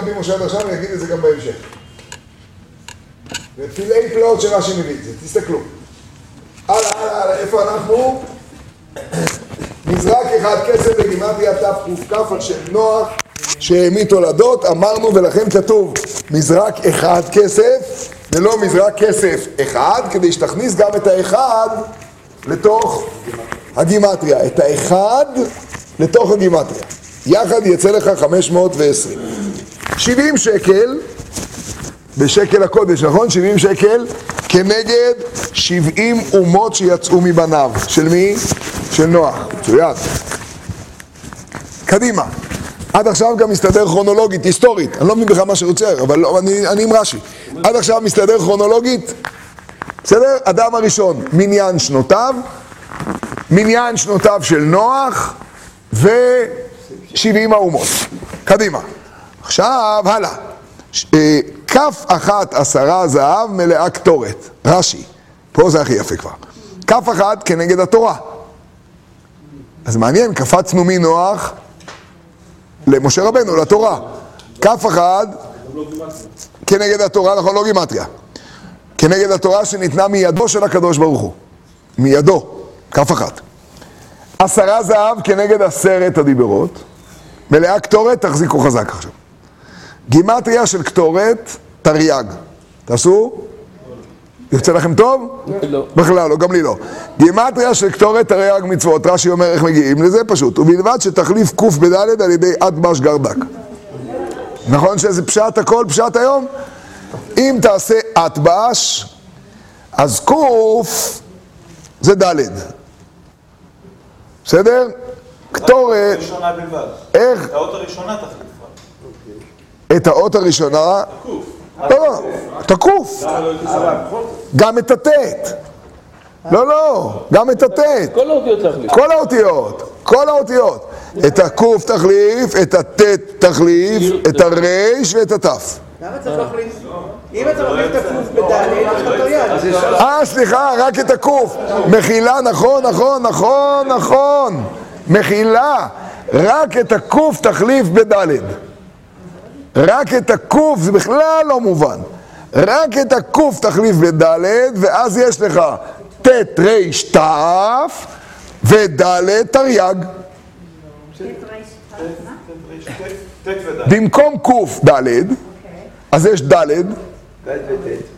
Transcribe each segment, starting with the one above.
רבי משה עד עכשיו, אני אגיד את זה גם בהמשך. ופלאי פלאות שרש"י מביא את זה, תסתכלו. הלאה, הלאה, הלאה, איפה אנחנו? מזרק אחד כסף בגימטריה תקכ על שם נוח שהעמיד תולדות, אמרנו ולכן כתוב מזרק אחד כסף ולא מזרק כסף אחד, כדי שתכניס גם את האחד לתוך הגימטריה, את האחד לתוך הגימטריה. יחד יצא לך 520. 70 שקל בשקל הקודש, נכון? 70 שקל כנגד 70 אומות שיצאו מבניו. של מי? של נוח. מצוין. קדימה. עד עכשיו גם מסתדר כרונולוגית, היסטורית. אני לא מבין בכלל מה שרוצה, אבל לא, אני, אני עם רש"י. עד עכשיו מסתדר כרונולוגית. בסדר? אדם הראשון, מניין שנותיו, מניין שנותיו של נוח ו-70 האומות. קדימה. עכשיו, הלאה. אה, כף אחת עשרה זהב מלאה קטורת. רש"י. פה זה הכי יפה כבר. כף אחת כנגד התורה. אז מעניין, קפצנו מנוח למשה רבנו, לתורה. כף אחת כנגד התורה, נכון, לא גימטריה. כנגד התורה שניתנה מידו של הקדוש ברוך הוא. מידו, כף אחת. עשרה זהב כנגד עשרת הדיברות. מלאה קטורת, תחזיקו חזק עכשיו. גימטריה של קטורת, תרי"ג. תעשו? יוצא לכם טוב? לא. בכלל לא, גם לי לא. גימטריה של קטורת תרי"ג מצוות, רש"י אומר איך מגיעים לזה פשוט, ובלבד שתחליף ק' בד' על ידי אטבש גרדק. נכון שזה פשט הכל, פשט היום? אם תעשה אטבש, אז ק' זה ד'. בסדר? קטורת. איך? את האות הראשונה תחליף. את האות הראשונה, לא, לא, את הקוף, גם את הטית. לא, לא, גם את הטית. כל האותיות להחליף. כל האותיות, כל האותיות. את הקוף תחליף, את הטית תחליף, את הרייש ואת התף. למה צריך להחליף? אם אתה מחליף את הקוף בדלת, יש לך תרי"ג. אה, סליחה, רק את הקוף. מחילה, נכון, נכון, נכון, נכון. מחילה, רק את הקוף תחליף בדלת. רק את הקוף, זה בכלל לא מובן. רק את הקוף תחליף בדלת, ואז יש לך ט' ר' ת' וד' תרי"ג. במקום ק' ד', אז יש ד',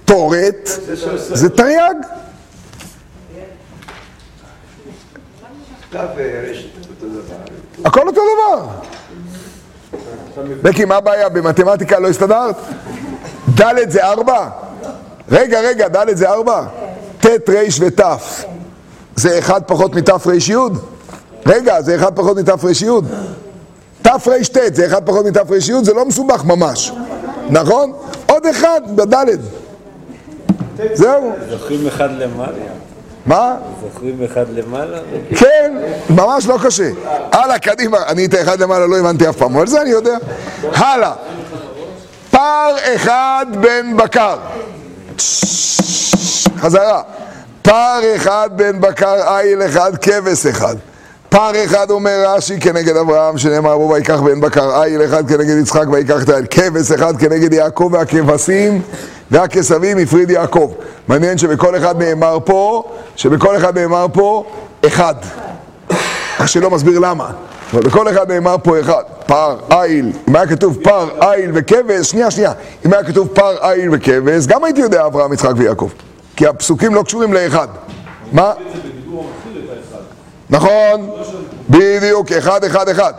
תורת, זה תרי"ג. הכל אותו דבר. בקי, מה הבעיה? במתמטיקה לא הסתדרת? ד' זה ארבע? רגע, רגע, ד' זה ארבע? ט', ר' ות'. זה אחד פחות מת' ר' י'? רגע, זה אחד פחות מת' ר' י'? ת' ר' ט' זה אחד פחות מת' ר' י'? זה לא מסובך ממש. נכון? עוד אחד בד'. זהו. זוכרים אחד למעלה? מה? זוכרים אחד למעלה? כן, ממש לא קשה. הלאה, קדימה. אני את האחד למעלה לא הבנתי אף פעם, אבל זה אני יודע. הלאה. פר אחד בן בקר. חזרה. פר אחד בן בקר, איל אחד, כבש אחד. פר אחד אומר רש"י כנגד אברהם, שנאמר בו ויקח בן בקר, איל אחד כנגד יצחק ויקח את האל. כבש אחד כנגד יעקב והכבשים והכסבים הפריד יעקב. מעניין שבכל אחד נאמר פה, שבכל אחד נאמר פה אחד. אך שלא מסביר למה. אבל בכל אחד נאמר פה אחד, פר, איל, אם היה כתוב פר, איל וכבש, שנייה, שנייה, אם היה כתוב פר, איל וכבש, גם הייתי יודע אברהם, יצחק ויעקב. כי הפסוקים לא קשורים לאחד. מה? נכון, בדיוק, אחד, אחד, אחד.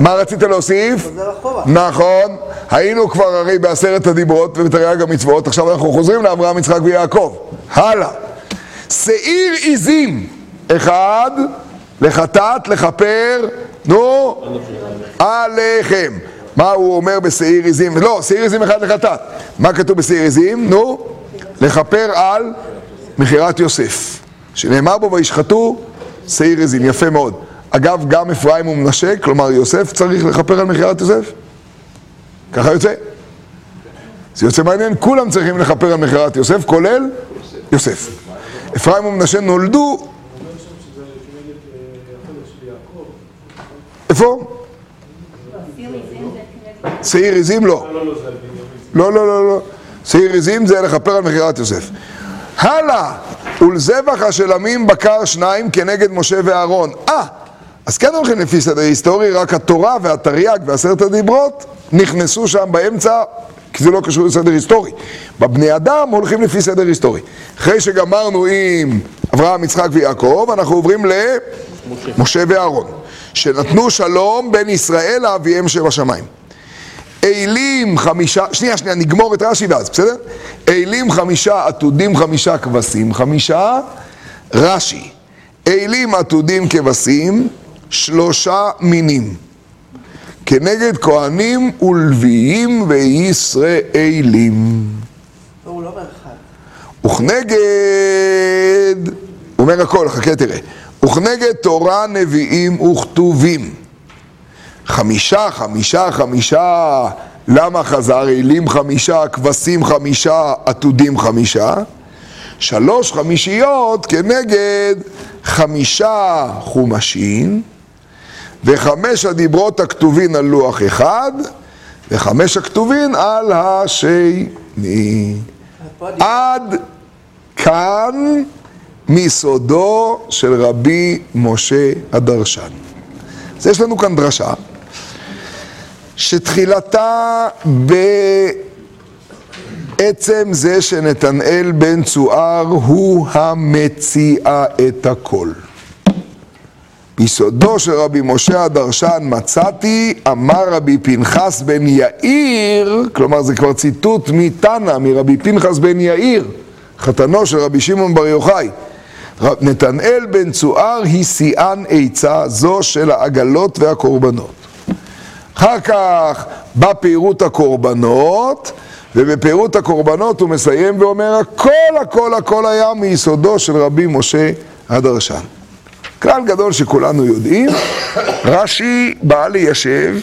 מה רצית להוסיף? נכון, היינו כבר הרי בעשרת הדיברות ובתרי"ג המצוות, עכשיו אנחנו חוזרים לאברהם, יצחק ויעקב. הלאה. שעיר עיזים, אחד, לחטאת, לכפר, נו, עליכם. מה הוא אומר בשעיר עיזים? לא, שעיר עיזים אחד לחטאת. מה כתוב בשעיר עיזים? נו, לכפר על מכירת יוסף. שנאמר בו וישחטו שעיר עיזים, יפה מאוד. אגב, גם אפרים ומנשה, כלומר יוסף, צריך לכפר על מכירת יוסף? ככה יוצא? זה יוצא מעניין, כולם צריכים לכפר על מכירת יוסף, כולל יוסף. אפרים ומנשה נולדו... איפה? שעיר עזים לא. לא, לא, לא, לא. שעיר עזים זה לכפר על מכירת יוסף. הלאה, ולזבח השלמים בקר שניים כנגד משה ואהרון. אה, אז כן הולכים לפי סדר היסטורי, רק התורה והתרי"ג ועשרת הדיברות נכנסו שם באמצע, כי זה לא קשור לסדר היסטורי. בבני אדם הולכים לפי סדר היסטורי. אחרי שגמרנו עם אברהם, יצחק ויעקב, אנחנו עוברים למשה ואהרון, שנתנו שלום בין ישראל לאביהם שבשמיים. אלים חמישה, שנייה, שנייה, נגמור את רש"י ואז, בסדר? אלים חמישה, עתודים חמישה, כבשים חמישה, רש"י. אלים עתודים כבשים, שלושה מינים. כנגד כהנים ולוויים וישראלים. לא, הוא לא. וכנגד, הוא אומר הכל, חכה תראה. וכנגד תורה, נביאים וכתובים. חמישה, חמישה, חמישה, למה חזר? אלים חמישה, כבשים חמישה, עתודים חמישה. שלוש חמישיות כנגד חמישה חומשים, וחמש הדיברות הכתובין על לוח אחד, וחמש הכתובין על השני. עד כאן מיסודו של רבי משה הדרשן. אז יש לנו כאן דרשה שתחילתה בעצם זה שנתנאל בן צוער הוא המציע את הכל. ביסודו של רבי משה הדרשן מצאתי, אמר רבי פנחס בן יאיר, כלומר זה כבר ציטוט מתנא, מרבי פנחס בן יאיר, חתנו של רבי שמעון בר יוחאי. נתנאל בן צוער היא שיאן עצה זו של העגלות והקורבנות. אחר כך בא פירוט הקורבנות, ובפירוט הקורבנות הוא מסיים ואומר הכל הכל הכל היה מיסודו של רבי משה הדרשן. כלל גדול שכולנו יודעים, רש"י בא ליישב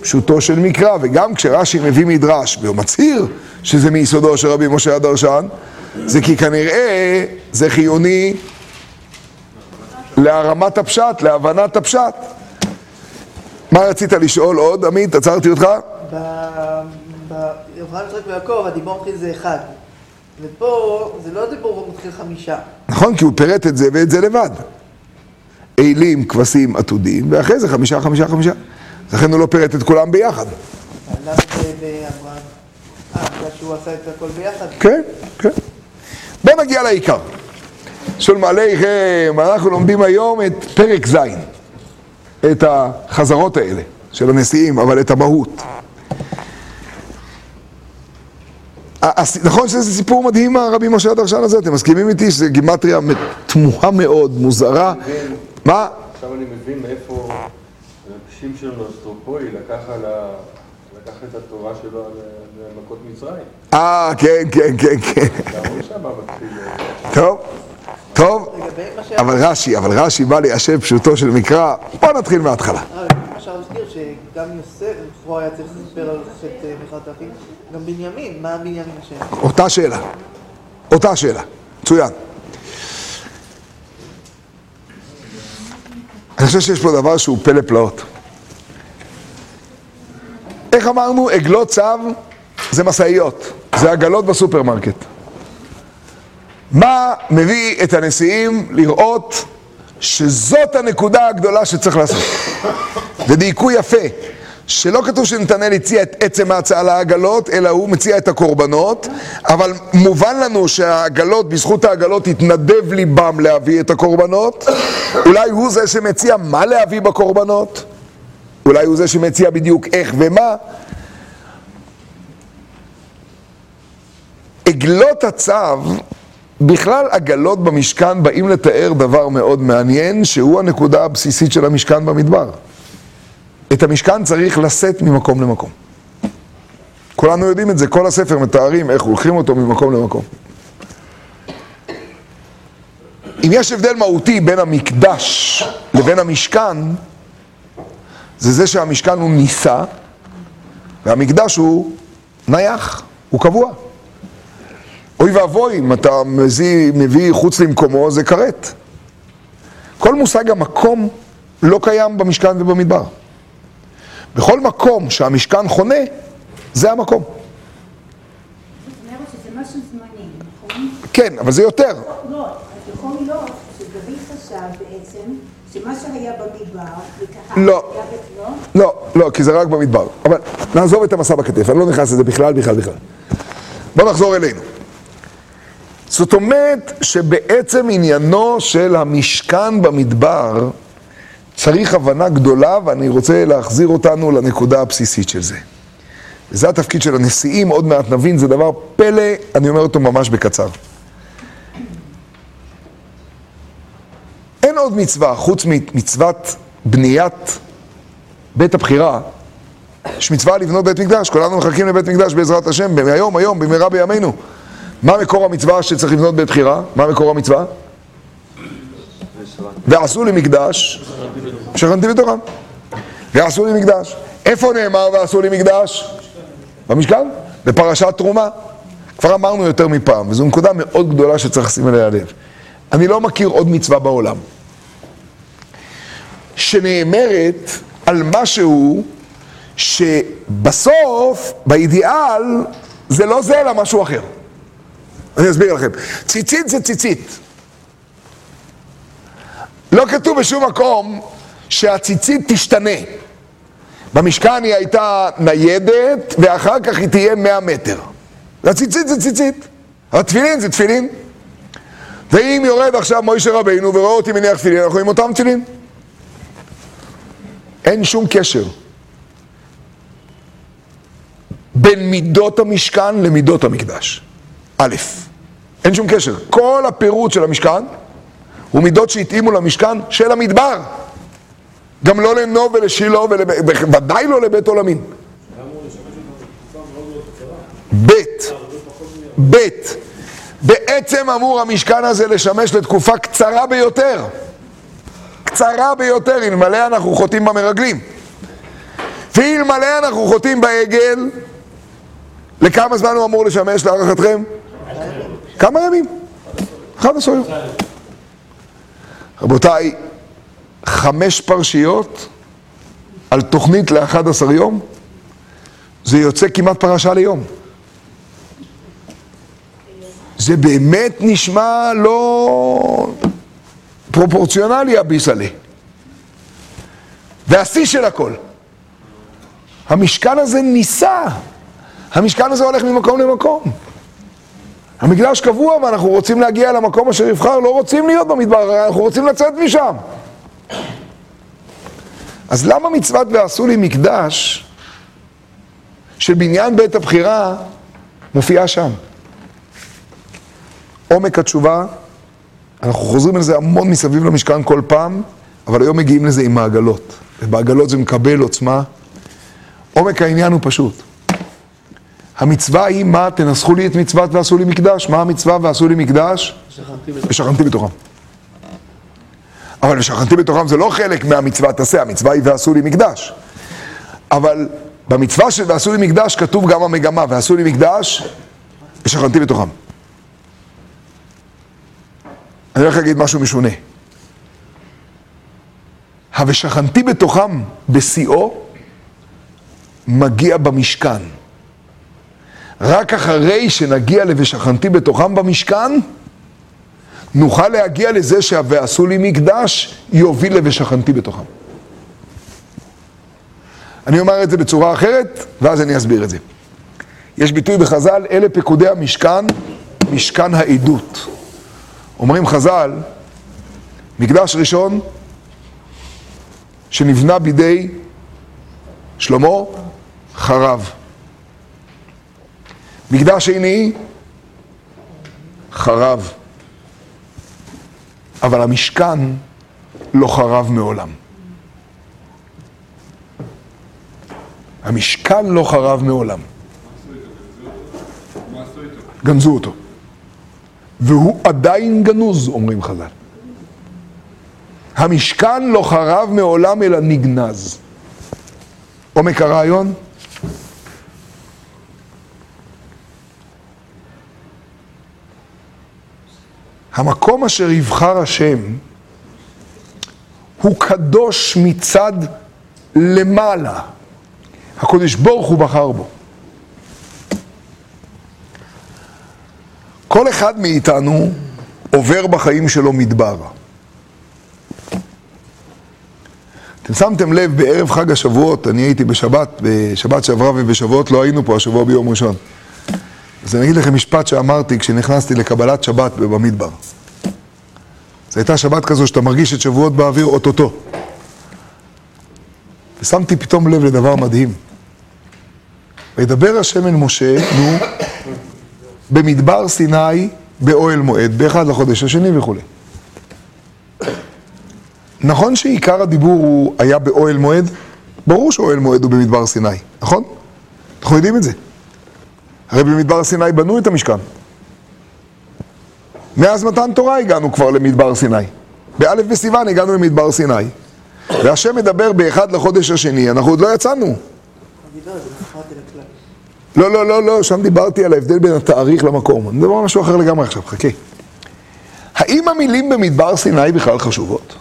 פשוטו של מקרא, וגם כשרש"י מביא מדרש והוא מצהיר שזה מיסודו של רבי משה הדרשן, זה כי כנראה זה חיוני להרמת הפשט, להבנת הפשט. מה רצית לשאול עוד, עמית? עצרתי אותך? באברהם, יצחק ויעקב, הדיבור מתחיל זה אחד. ופה זה לא דיבור מתחיל חמישה. נכון, כי הוא פירט את זה ואת זה לבד. אלים, כבשים, עתודים, ואחרי זה חמישה, חמישה, חמישה. לכן הוא לא פירט את כולם ביחד. למה זה באברהם? אה, בגלל שהוא עשה את הכל ביחד? כן, כן. בואו נגיע לעיקר. שלום עליכם, אנחנו לומדים היום את פרק ז', את החזרות האלה של הנשיאים, אבל את המהות. ה- הס- נכון שזה סיפור מדהים, הרבי משה הדרשן הזה? אתם מסכימים איתי שזה גימטריה תמוהה מאוד, מוזרה? מה? עכשיו אני מבין מאיפה שמשון אוסטרופוי לקח על ה... לקח את התורה שלו על מכות מצרים. אה, כן, כן, כן, כן. הוא. אה, טוב, טוב. אבל רש"י, אבל רש"י בא ליישב פשוטו של מקרא. בואו נתחיל מההתחלה. אה, מה שהרב הזכיר, שגם יוסף, לכאורה היה צריך לספר על חטא אה, מלחמת האחים. גם בנימין, מה בנימין אשם? אותה שאלה. אותה שאלה. מצוין. אני חושב שיש פה דבר שהוא פלא פלאות. איך אמרנו? עגלות צו זה משאיות, זה עגלות בסופרמרקט. מה מביא את הנשיאים לראות שזאת הנקודה הגדולה שצריך לעשות? ודייקו יפה, שלא כתוב שנתנאל הציע את עצם ההצעה לעגלות, אלא הוא מציע את הקורבנות, אבל מובן לנו שהעגלות, בזכות העגלות התנדב ליבם להביא את הקורבנות, אולי הוא זה שמציע מה להביא בקורבנות, אולי הוא זה שמציע בדיוק איך ומה. עגלות הצו, בכלל עגלות במשכן באים לתאר דבר מאוד מעניין, שהוא הנקודה הבסיסית של המשכן במדבר. את המשכן צריך לשאת ממקום למקום. כולנו יודעים את זה, כל הספר מתארים איך הולכים אותו ממקום למקום. אם יש הבדל מהותי בין המקדש לבין המשכן, זה זה שהמשכן הוא נישא, והמקדש הוא נייח, הוא קבוע. אוי ואבוי, אם אתה מביא, מביא חוץ למקומו, זה כרת. כל מושג המקום לא קיים במשכן ובמדבר. בכל מקום שהמשכן חונה, זה המקום. נכון? כן, אבל זה יותר. לא, יכול להיות שדוד חשב בעצם שמה שהיה במדבר. לא. לא? לא, לא, כי זה רק במדבר. אבל נעזוב את המסע בכתף, אני לא נכנס לזה בכלל, בכלל, בכלל. בואו נחזור אלינו. זאת אומרת שבעצם עניינו של המשכן במדבר צריך הבנה גדולה, ואני רוצה להחזיר אותנו לנקודה הבסיסית של זה. וזה התפקיד של הנשיאים, עוד מעט נבין, זה דבר פלא, אני אומר אותו ממש בקצר. אין עוד מצווה, חוץ ממצוות בניית בית הבחירה, יש מצווה לבנות בית מקדש, כולנו מחכים לבית מקדש בעזרת השם, היום, היום, במהרה בימינו. מה מקור המצווה שצריך לבנות בית בחירה? מה מקור המצווה? ועשו לי מקדש, שכנתי בתוכם. ועשו לי מקדש. איפה נאמר ועשו לי מקדש? במשכן, בפרשת תרומה. כבר אמרנו יותר מפעם, וזו נקודה מאוד גדולה שצריך לשים אליה לב. אני לא מכיר עוד מצווה בעולם שנאמרת על משהו שבסוף, באידיאל, זה לא זה אלא משהו אחר. אני אסביר לכם. ציצית זה ציצית. לא כתוב בשום מקום שהציצית תשתנה. במשכן היא הייתה ניידת, ואחר כך היא תהיה 100 מטר. הציצית זה ציצית. התפילין זה תפילין. ואם יורד עכשיו מוישה רבינו ורואה אותי מניח תפילין, אנחנו עם אותם תפילין. אין שום קשר בין מידות המשכן למידות המקדש. א', אין שום קשר. כל הפירוט של המשכן הוא מידות שהתאימו למשכן של המדבר. גם לא לנוב ולשילה, ובוודאי לא לבית עולמין. ב', ב', בעצם אמור המשכן הזה לשמש לתקופה קצרה ביותר. קצרה ביותר, אלמלא אנחנו חוטאים במרגלים. ואלמלא אנחנו חוטאים בעגל, לכמה זמן הוא אמור לשמש להערכתכם? כמה ימים? 11 יום. רבותיי, חמש פרשיות על תוכנית ל-11 יום, זה יוצא כמעט פרשה ליום. זה באמת נשמע לא פרופורציונלי הביסלי. והשיא של הכל, המשכן הזה ניסה, המשכן הזה הולך ממקום למקום. המקדש קבוע ואנחנו רוצים להגיע למקום אשר יבחר, לא רוצים להיות במדבר, אנחנו רוצים לצאת משם. אז למה מצוות ועשו לי מקדש של בניין בית הבחירה מופיעה שם? עומק התשובה, אנחנו חוזרים לזה המון מסביב למשכן כל פעם, אבל היום מגיעים לזה עם מעגלות, ובעגלות זה מקבל עוצמה. עומק העניין הוא פשוט. המצווה היא מה? תנסחו לי את מצוות ועשו לי מקדש. מה המצווה ועשו לי מקדש? ושכנתי בתוכם. אבל ושכנתי בתוכם זה לא חלק מהמצוות עשה, המצווה היא ועשו לי מקדש. אבל במצווה של ועשו לי מקדש כתוב גם המגמה, ועשו לי מקדש ושכנתי בתוכם. אני הולך להגיד משהו משונה. ה"ושכנתי בתוכם" בשיאו מגיע במשכן. רק אחרי שנגיע ל"ושכנתי בתוכם" במשכן, נוכל להגיע לזה שה"ועשו לי מקדש" יוביל ל"ושכנתי בתוכם". אני אומר את זה בצורה אחרת, ואז אני אסביר את זה. יש ביטוי בחז"ל, אלה פקודי המשכן, משכן העדות. אומרים חז"ל, מקדש ראשון שנבנה בידי שלמה, חרב. מקדש שני, חרב. אבל המשכן לא חרב מעולם. המשכן לא חרב מעולם. גנזו אותו. והוא עדיין גנוז, אומרים חז"ל. המשכן לא חרב מעולם אלא נגנז. עומק הרעיון? המקום אשר יבחר השם הוא קדוש מצד למעלה, הקודש ברוך הוא בחר בו. כל אחד מאיתנו עובר בחיים שלו מדבר. אתם שמתם לב, בערב חג השבועות, אני הייתי בשבת, בשבת שעברה ובשבועות לא היינו פה, השבוע ביום ראשון. אז אני אגיד לכם משפט שאמרתי כשנכנסתי לקבלת שבת במדבר. זו הייתה שבת כזו שאתה מרגיש את שבועות באוויר אוטוטו. ושמתי פתאום לב לדבר מדהים. וידבר השם אל משה, נו, במדבר סיני, באוהל מועד, באחד לחודש השני וכולי. נכון שעיקר הדיבור הוא היה באוהל מועד? ברור שאוהל מועד הוא במדבר סיני, נכון? אנחנו יודעים את זה. הרי במדבר סיני בנו את המשכן. מאז מתן תורה הגענו כבר למדבר סיני. באלף בסיוון הגענו למדבר סיני. והשם מדבר באחד לחודש השני, אנחנו עוד לא יצאנו. לא, לא, לא, לא, שם דיברתי על ההבדל בין התאריך למקום. אני מדבר על משהו אחר לגמרי עכשיו, חכה. האם המילים במדבר סיני בכלל חשובות?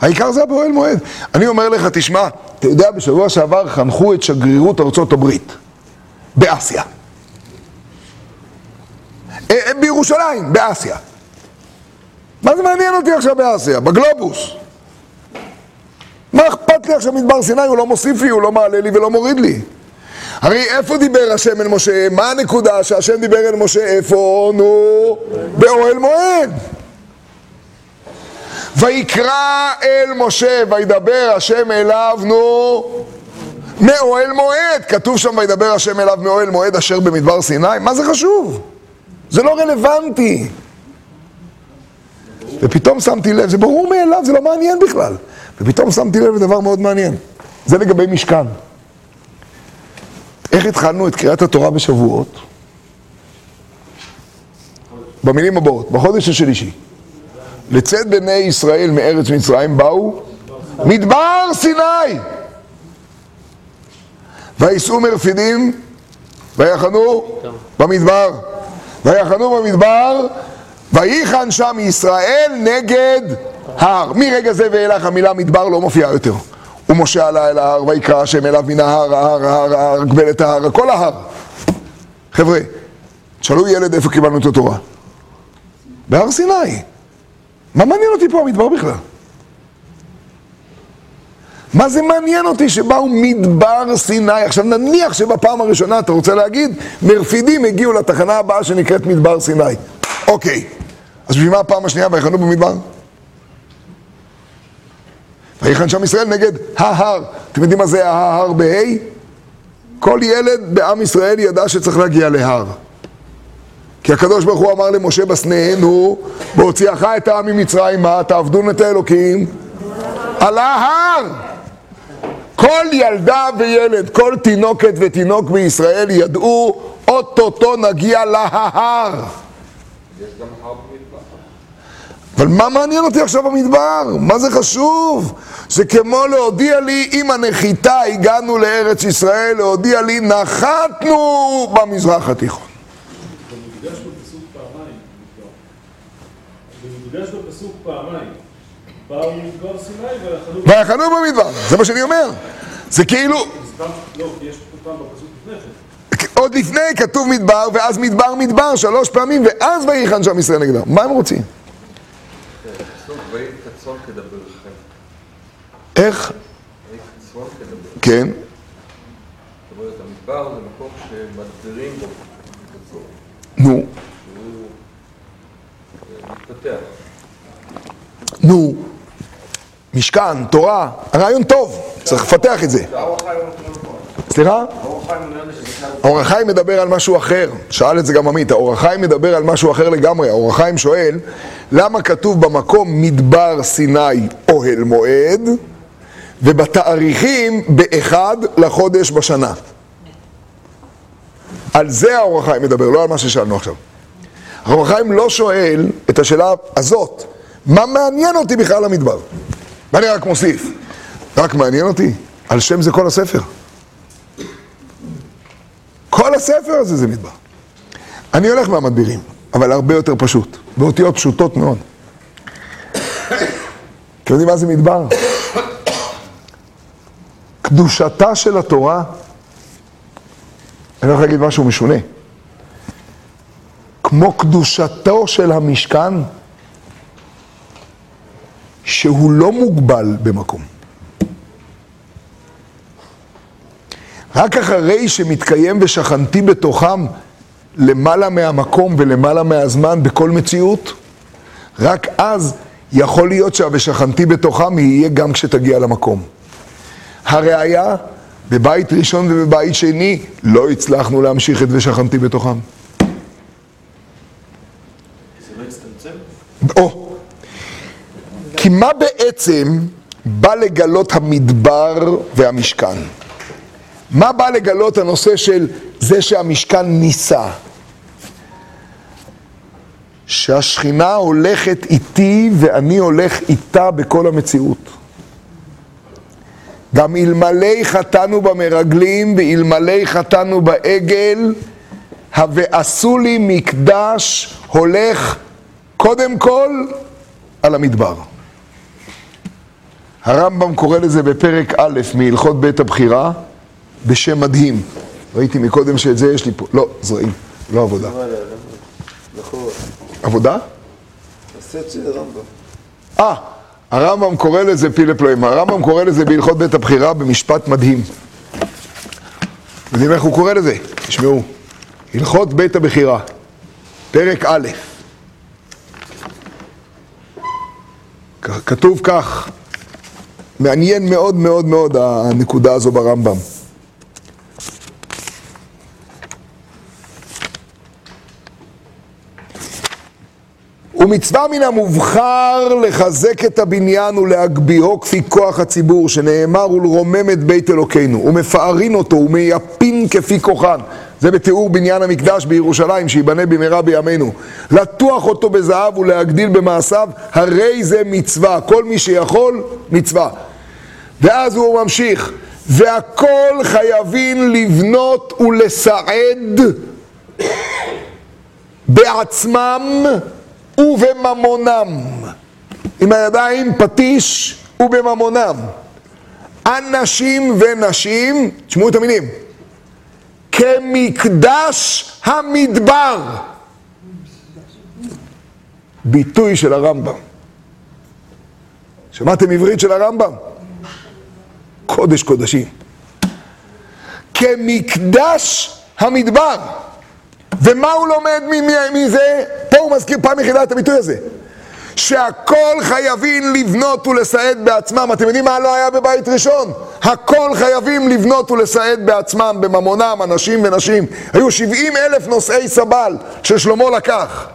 העיקר זה באוהל מועד. אני אומר לך, תשמע, אתה יודע, בשבוע שעבר חנכו את שגרירות ארצות הברית באסיה. אה, אה, בירושלים, באסיה. מה זה מעניין אותי עכשיו באסיה? בגלובוס. מה אכפת לי עכשיו מדבר סיני? הוא לא מוסיף לי, הוא לא מעלה לי ולא מוריד לי. הרי איפה דיבר השם אל משה? מה הנקודה שהשם דיבר אל משה? איפה? נו, באוהל מועד. ויקרא אל משה, וידבר השם אליו, נו, מאוהל מועד. כתוב שם, וידבר השם אליו מאוהל מועד אשר במדבר סיני. מה זה חשוב? זה לא רלוונטי. ופתאום שמתי לב, זה ברור מאליו, זה לא מעניין בכלל. ופתאום שמתי לב לדבר מאוד מעניין. זה לגבי משכן. איך התחלנו את קריאת התורה בשבועות? במילים הבאות, בחודש השלישי. לצאת בני ישראל מארץ מצרים באו מדבר סיני וייסעו מרפידים ויחנו במדבר ויחנו במדבר ויחן שם ישראל נגד הר מרגע זה ואילך המילה מדבר לא מופיעה יותר ומשה עלה אל ההר ויקרא השם אליו מן ההר, ההר, ההר, ההר, גבלת ההר, כל ההר. חבר'ה, תשאלו ילד איפה קיבלנו את התורה. בהר סיני. מה מעניין אותי פה המדבר בכלל? מה זה מעניין אותי שבאו מדבר סיני? עכשיו נניח שבפעם הראשונה אתה רוצה להגיד, מרפידים הגיעו לתחנה הבאה שנקראת מדבר סיני. אוקיי, אז בשביל מה הפעם השנייה ויחנו במדבר? ויחן שם ישראל נגד ההר. אתם יודעים מה זה ההר בה'? כל ילד בעם ישראל ידע שצריך להגיע להר. כי הקדוש ברוך הוא אמר למשה בסנאנו, בהוציאך את העם ממצרימה, תעבדון את האלוקים על ההר. כל ילדה וילד, כל תינוקת ותינוק בישראל ידעו, אוטוטו נגיע להר. יש גם הר במדבר. אבל מה מעניין אותי עכשיו במדבר? מה זה חשוב? זה כמו להודיע לי, עם הנחיתה הגענו לארץ ישראל, להודיע לי, נחתנו במזרח התיכון. במקדש בפסוק פעמיים, במקדש בפסוק פעמיים, באו מדבר סיני ויחנו... במדבר, זה מה שאני אומר. זה כאילו, לא, כן. עוד לפני כתוב מדבר, ואז מדבר מדבר שלוש פעמים, ואז ויחן שם ישראל נגדם. מה הם רוצים? איך? כן. זאת אומרת, המדבר זה מקום שמדבירים בו כצאן. נו, שהוא אה, מתפתח. נו. משכן, תורה, הרעיון טוב, צריך לפתח את זה. סליחה? האור החיים מדבר על משהו אחר, שאל את זה גם עמית, האור החיים מדבר על משהו אחר לגמרי, האור החיים שואל למה כתוב במקום מדבר סיני אוהל מועד ובתאריכים באחד לחודש בשנה. על זה האור החיים מדבר, לא על מה ששאלנו עכשיו. האור החיים לא שואל את השאלה הזאת, מה מעניין אותי בכלל המדבר? ואני רק מוסיף, רק מעניין אותי, על שם זה כל הספר. כל הספר הזה זה מדבר. אני הולך מהמדבירים, אבל הרבה יותר פשוט, באותיות פשוטות מאוד. אתם יודעים מה זה מדבר? קדושתה של התורה, אני הולך להגיד משהו משונה. כמו קדושתו של המשכן, שהוא לא מוגבל במקום. רק אחרי שמתקיים ושכנתי בתוכם למעלה מהמקום ולמעלה מהזמן בכל מציאות, רק אז יכול להיות שה"ושכנתי בתוכם" יהיה גם כשתגיע למקום. הראיה, בבית ראשון ובבית שני לא הצלחנו להמשיך את ושכנתי בתוכם. זה לא הצטמצם? או, כי מה בעצם בא לגלות המדבר והמשכן? מה בא לגלות הנושא של זה שהמשכן נישא? שהשכינה הולכת איתי ואני הולך איתה בכל המציאות. גם אלמלא חטאנו במרגלים ואלמלא חטאנו בעגל, ה"ועשו לי מקדש" הולך קודם כל על המדבר. הרמב"ם קורא לזה בפרק א' מהלכות בית הבחירה בשם מדהים. ראיתי מקודם שאת זה יש לי פה, לא, זרעים, לא עבודה. לכאורה. עבודה? הסט של הרמב"ם. אה, הרמב"ם קורא לזה פילה פלואים. הרמב"ם קורא לזה בהלכות בית הבחירה במשפט מדהים. יודעים איך הוא קורא לזה? תשמעו. הלכות בית הבחירה, פרק א', כתוב כך, מעניין מאוד מאוד מאוד הנקודה הזו ברמב"ם. ומצווה מן המובחר לחזק את הבניין ולהגביהו כפי כוח הציבור, שנאמר ולרומם את בית אלוקינו, ומפארין אותו ומייפין כפי כוחן. זה בתיאור בניין המקדש בירושלים, שיבנה במהרה בימינו. לטוח אותו בזהב ולהגדיל במעשיו, הרי זה מצווה. כל מי שיכול, מצווה. ואז הוא ממשיך, והכל חייבים לבנות ולסעד בעצמם ובממונם. עם הידיים פטיש ובממונם. אנשים ונשים, תשמעו את המילים, כמקדש המדבר. ביטוי של הרמב"ם. שמעתם עברית של הרמב"ם? קודש קודשים. כמקדש המדבר. ומה הוא לומד מזה? פה הוא מזכיר פעם יחידה את הביטוי הזה. שהכל חייבים לבנות ולסעד בעצמם. אתם יודעים מה לא היה בבית ראשון? הכל חייבים לבנות ולסעד בעצמם, בממונם, אנשים ונשים. היו 70 אלף נושאי סבל ששלמה לקח.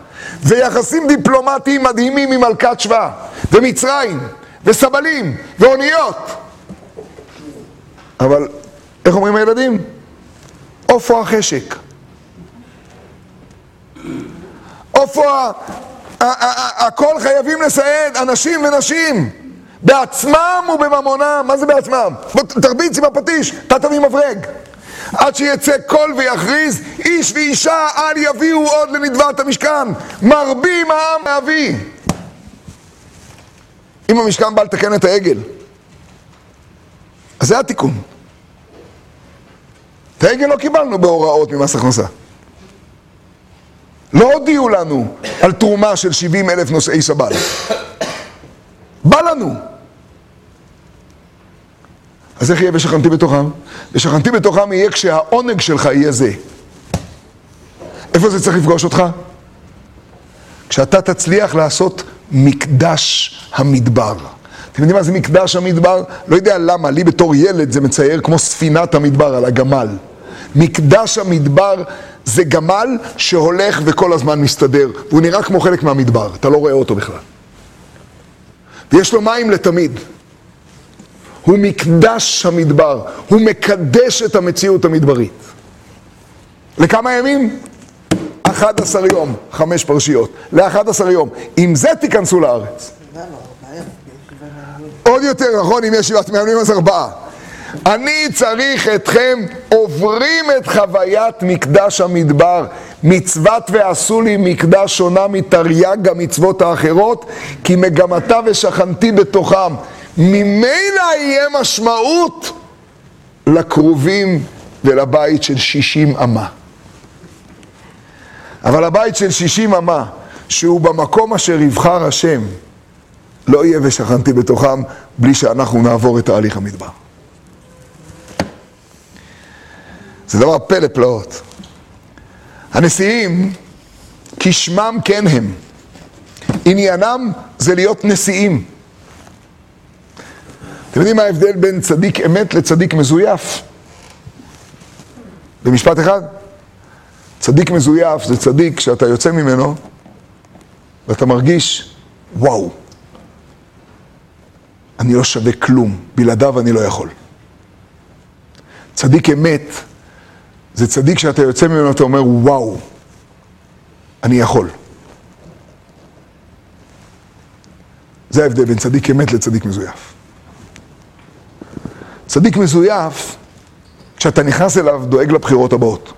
ויחסים דיפלומטיים מדהימים עם מלכת שבא, ומצרים, וסבלים, ואוניות. אבל, איך אומרים הילדים? עופו החשק. עופו ה... הכל חייבים לסעד, אנשים ונשים, בעצמם ובממונם. מה זה בעצמם? תרביץ עם הפטיש, אתה תביא מברג. עד שיצא קול ויכריז, איש ואישה אל יביאו עוד לנדבת המשכן, מרבים העם להביא. אם המשכן בא לתקן את העגל, אז זה התיקון. את העגל לא קיבלנו בהוראות ממס הכנסה. לא הודיעו לנו על תרומה של 70 אלף נושאי סבל. בא לנו. אז איך יהיה ושכנתי בתוכם? ושכנתי בתוכם יהיה כשהעונג שלך יהיה זה. איפה זה צריך לפגוש אותך? כשאתה תצליח לעשות מקדש המדבר. אתם יודעים מה זה מקדש המדבר? לא יודע למה, לי בתור ילד זה מצייר כמו ספינת המדבר על הגמל. מקדש המדבר זה גמל שהולך וכל הזמן מסתדר, והוא נראה כמו חלק מהמדבר, אתה לא רואה אותו בכלל. ויש לו מים לתמיד. הוא מקדש המדבר, הוא מקדש את המציאות המדברית. לכמה ימים? 11 יום, חמש פרשיות. ל-11 יום. עם זה תיכנסו לארץ. בעיה. ישיבה מהגדולה. עוד יותר נכון, אם יש שבעת מאמנים אז ארבעה. אני צריך אתכם עוברים את חוויית מקדש המדבר. מצוות ועשו לי מקדש שונה מתרי"ג המצוות האחרות, כי מגמתה ושכנתי בתוכם. ממילא יהיה משמעות לכרובים ולבית של שישים אמה. אבל הבית של שישים אמה, שהוא במקום אשר יבחר השם, לא יהיה ושכנתי בתוכם בלי שאנחנו נעבור את תהליך המדבר. זה דבר פלא פלאות. הנשיאים, כשמם כן הם. עניינם זה להיות נשיאים. אתם יודעים מה ההבדל בין צדיק אמת לצדיק מזויף? במשפט אחד. צדיק מזויף זה צדיק שאתה יוצא ממנו ואתה מרגיש, וואו, אני לא שווה כלום, בלעדיו אני לא יכול. צדיק אמת זה צדיק שאתה יוצא ממנו ואתה אומר, וואו, אני יכול. זה ההבדל בין צדיק אמת לצדיק מזויף. צדיק מזויף, כשאתה נכנס אליו, דואג לבחירות הבאות.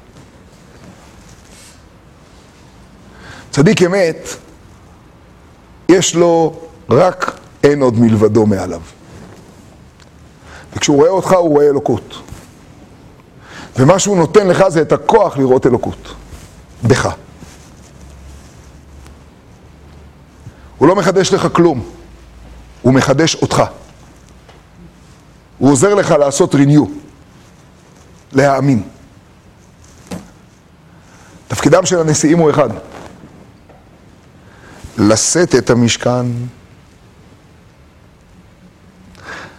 צדיק אמת, יש לו רק אין עוד מלבדו מעליו. וכשהוא רואה אותך, הוא רואה אלוקות. ומה שהוא נותן לך זה את הכוח לראות אלוקות. בך. הוא לא מחדש לך כלום, הוא מחדש אותך. הוא עוזר לך לעשות renew, להאמין. תפקידם של הנשיאים הוא אחד, לשאת את המשכן,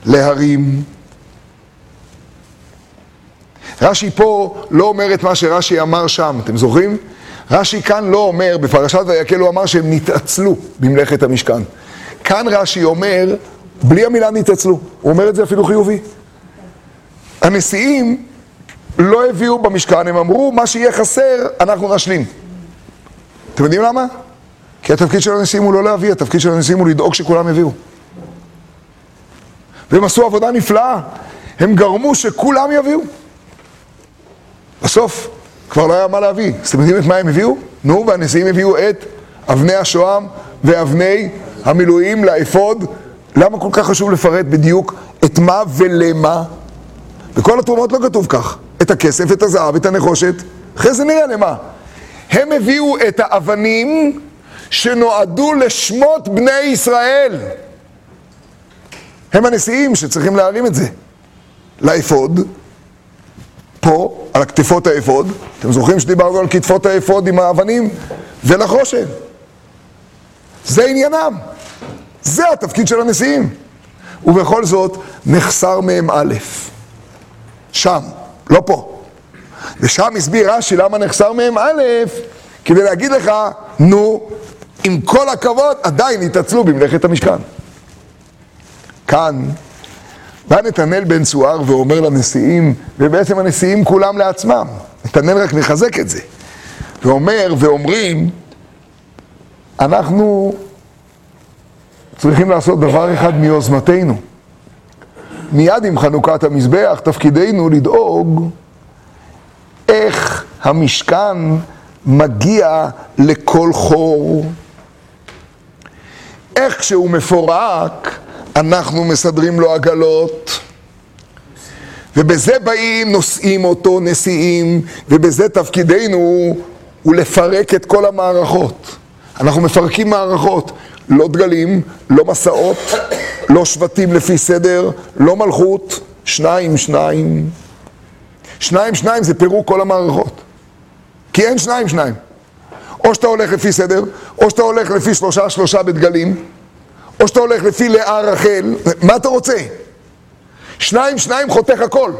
להרים. רש"י פה לא אומר את מה שרש"י אמר שם, אתם זוכרים? רש"י כאן לא אומר, בפרשת ויקל הוא אמר שהם נתעצלו במלאכת המשכן. כאן רש"י אומר, בלי המילה נתעצלו, הוא אומר את זה אפילו חיובי. הנשיאים לא הביאו במשכן, הם אמרו, מה שיהיה חסר, אנחנו נשלים. אתם יודעים למה? כי התפקיד של הנשיאים הוא לא להביא, התפקיד של הנשיאים הוא לדאוג שכולם יביאו. והם עשו עבודה נפלאה, הם גרמו שכולם יביאו. בסוף כבר לא היה מה להביא. אז אתם יודעים את מה הם הביאו? נו, והנשיאים הביאו את אבני השוהם ואבני המילואים לאפוד. למה כל כך חשוב לפרט בדיוק את מה ולמה? בכל התרומות לא כתוב כך. את הכסף, את הזהב, את הנחושת. אחרי זה נראה למה. הם הביאו את האבנים שנועדו לשמות בני ישראל. הם הנשיאים שצריכים להרים את זה. לאפוד, פה, על הכתפות האפוד, אתם זוכרים שדיברנו על כתפות האפוד עם האבנים? ולחושן. זה עניינם. זה התפקיד של הנשיאים. ובכל זאת, נחסר מהם א', שם, לא פה. ושם הסביר רש"י למה נחסר מהם א', כדי להגיד לך, נו, עם כל הכבוד, עדיין התעצלו במלאכת המשכן. כאן בא נתנאל בן צוער ואומר לנשיאים, ובעצם הנשיאים כולם לעצמם, נתנאל רק מחזק את זה, ואומר ואומרים, אנחנו צריכים לעשות דבר אחד מיוזמתנו. מיד עם חנוכת המזבח, תפקידנו לדאוג איך המשכן מגיע לכל חור. איך כשהוא מפורק, אנחנו מסדרים לו עגלות. ובזה באים, נושאים אותו נשיאים, ובזה תפקידנו הוא לפרק את כל המערכות. אנחנו מפרקים מערכות, לא דגלים, לא מסעות, לא שבטים לפי סדר, לא מלכות, שניים, שניים. שניים, שניים זה פירוק כל המערכות. כי אין שניים, שניים. או שאתה הולך לפי סדר, או שאתה הולך לפי שלושה, שלושה בדגלים, או שאתה הולך לפי לאה רחל, מה אתה רוצה? שניים, שניים חותך הכל.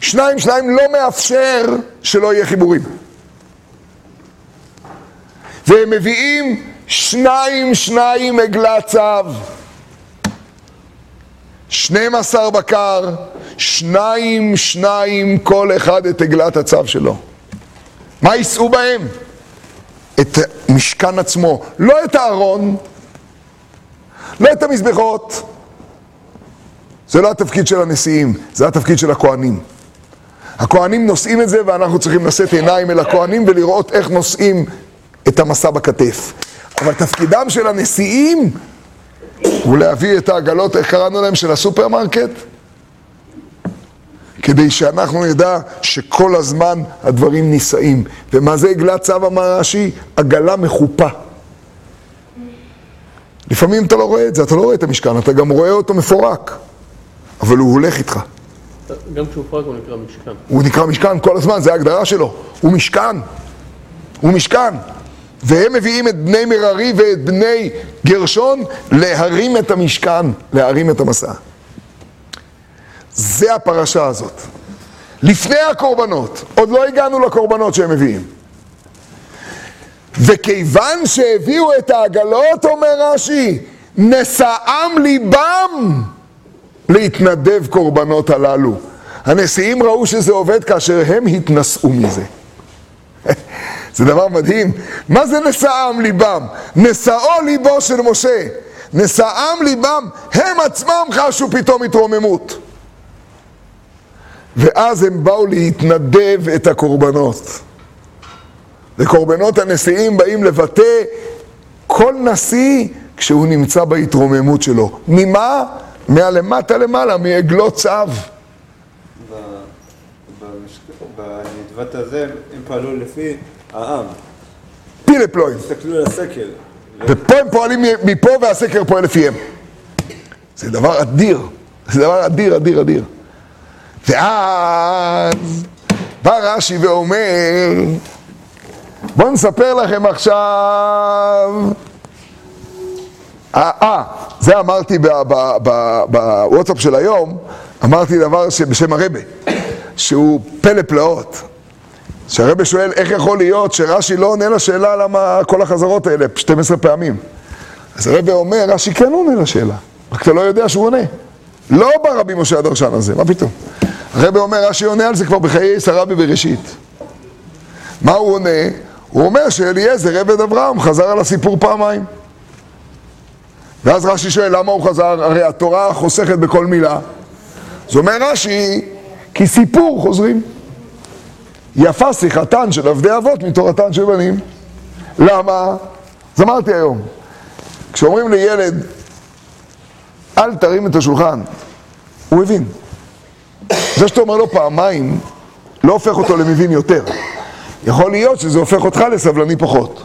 שניים, שניים לא מאפשר שלא יהיה חיבורים. והם מביאים שניים, שניים עגלת צו. 12 בקר, שניים, שניים, כל אחד את עגלת הצו שלו. מה יישאו בהם? את משכן עצמו, לא את הארון, לא את המזבחות. זה לא התפקיד של הנשיאים, זה התפקיד של הכוהנים. הכוהנים נושאים את זה ואנחנו צריכים לשאת עיניים אל הכוהנים ולראות איך נושאים את המסע בכתף. אבל תפקידם של הנשיאים הוא להביא את העגלות, איך קראנו להם, של הסופרמרקט? כדי שאנחנו נדע שכל הזמן הדברים נישאים. ומה זה עגלת צו אמר רש"י? עגלה מחופה. לפעמים אתה לא רואה את זה, אתה לא רואה את המשכן, אתה גם רואה אותו מפורק, אבל הוא הולך איתך. גם כשהוא פרק הוא נקרא משכן. הוא נקרא משכן כל הזמן, זה ההגדרה שלו. הוא משכן. הוא משכן. והם מביאים את בני מררי ואת בני גרשון להרים את המשכן, להרים את המסע. זה הפרשה הזאת. לפני הקורבנות, עוד לא הגענו לקורבנות שהם מביאים. וכיוון שהביאו את העגלות, אומר רש"י, נשאם ליבם להתנדב קורבנות הללו. הנשיאים ראו שזה עובד כאשר הם התנשאו מזה. זה דבר מדהים. מה זה נשאם ליבם? נשאו ליבו של משה. נשאם ליבם, הם עצמם חשו פתאום התרוממות. ואז הם באו להתנדב את הקורבנות. וקורבנות הנשיאים באים לבטא כל נשיא כשהוא נמצא בהתרוממות שלו. ממה? מהלמטה למעלה, מעגלות צו. ב- במשק- בנדבת הזה הם פעלו לפי העם. פילה פלואים. תסתכלו על הסקר. ופה הם פועלים מפה והסקר פועל לפיהם. זה דבר אדיר, זה דבר אדיר, אדיר, אדיר. ואז בא רש"י ואומר, בואו נספר לכם עכשיו... אה, אה, זה אמרתי בוואטסאפ של היום, אמרתי דבר בשם הרבה, שהוא פלא פלאות. שהרבה שואל איך יכול להיות שרש"י לא עונה לשאלה למה כל החזרות האלה 12 פעמים. אז הרבה אומר, רש"י כן עונה לשאלה, רק אתה לא יודע שהוא עונה. לא בא רבי משה הדרשן הזה, מה פתאום? הרבה אומר, רש"י עונה על זה כבר בחיי שרה בבראשית. מה הוא עונה? הוא אומר שאליעזר עבד אברהם חזר על הסיפור פעמיים. ואז רש"י שואל למה הוא חזר? הרי התורה חוסכת בכל מילה. אז אומר רש"י, כי סיפור חוזרים. יפה שיחתן של עבדי אבות מתורתן של בנים. למה? אז אמרתי היום, כשאומרים לילד, אל תרים את השולחן, הוא הבין. זה שאתה אומר לו פעמיים, לא הופך אותו למבין יותר. יכול להיות שזה הופך אותך לסבלני פחות.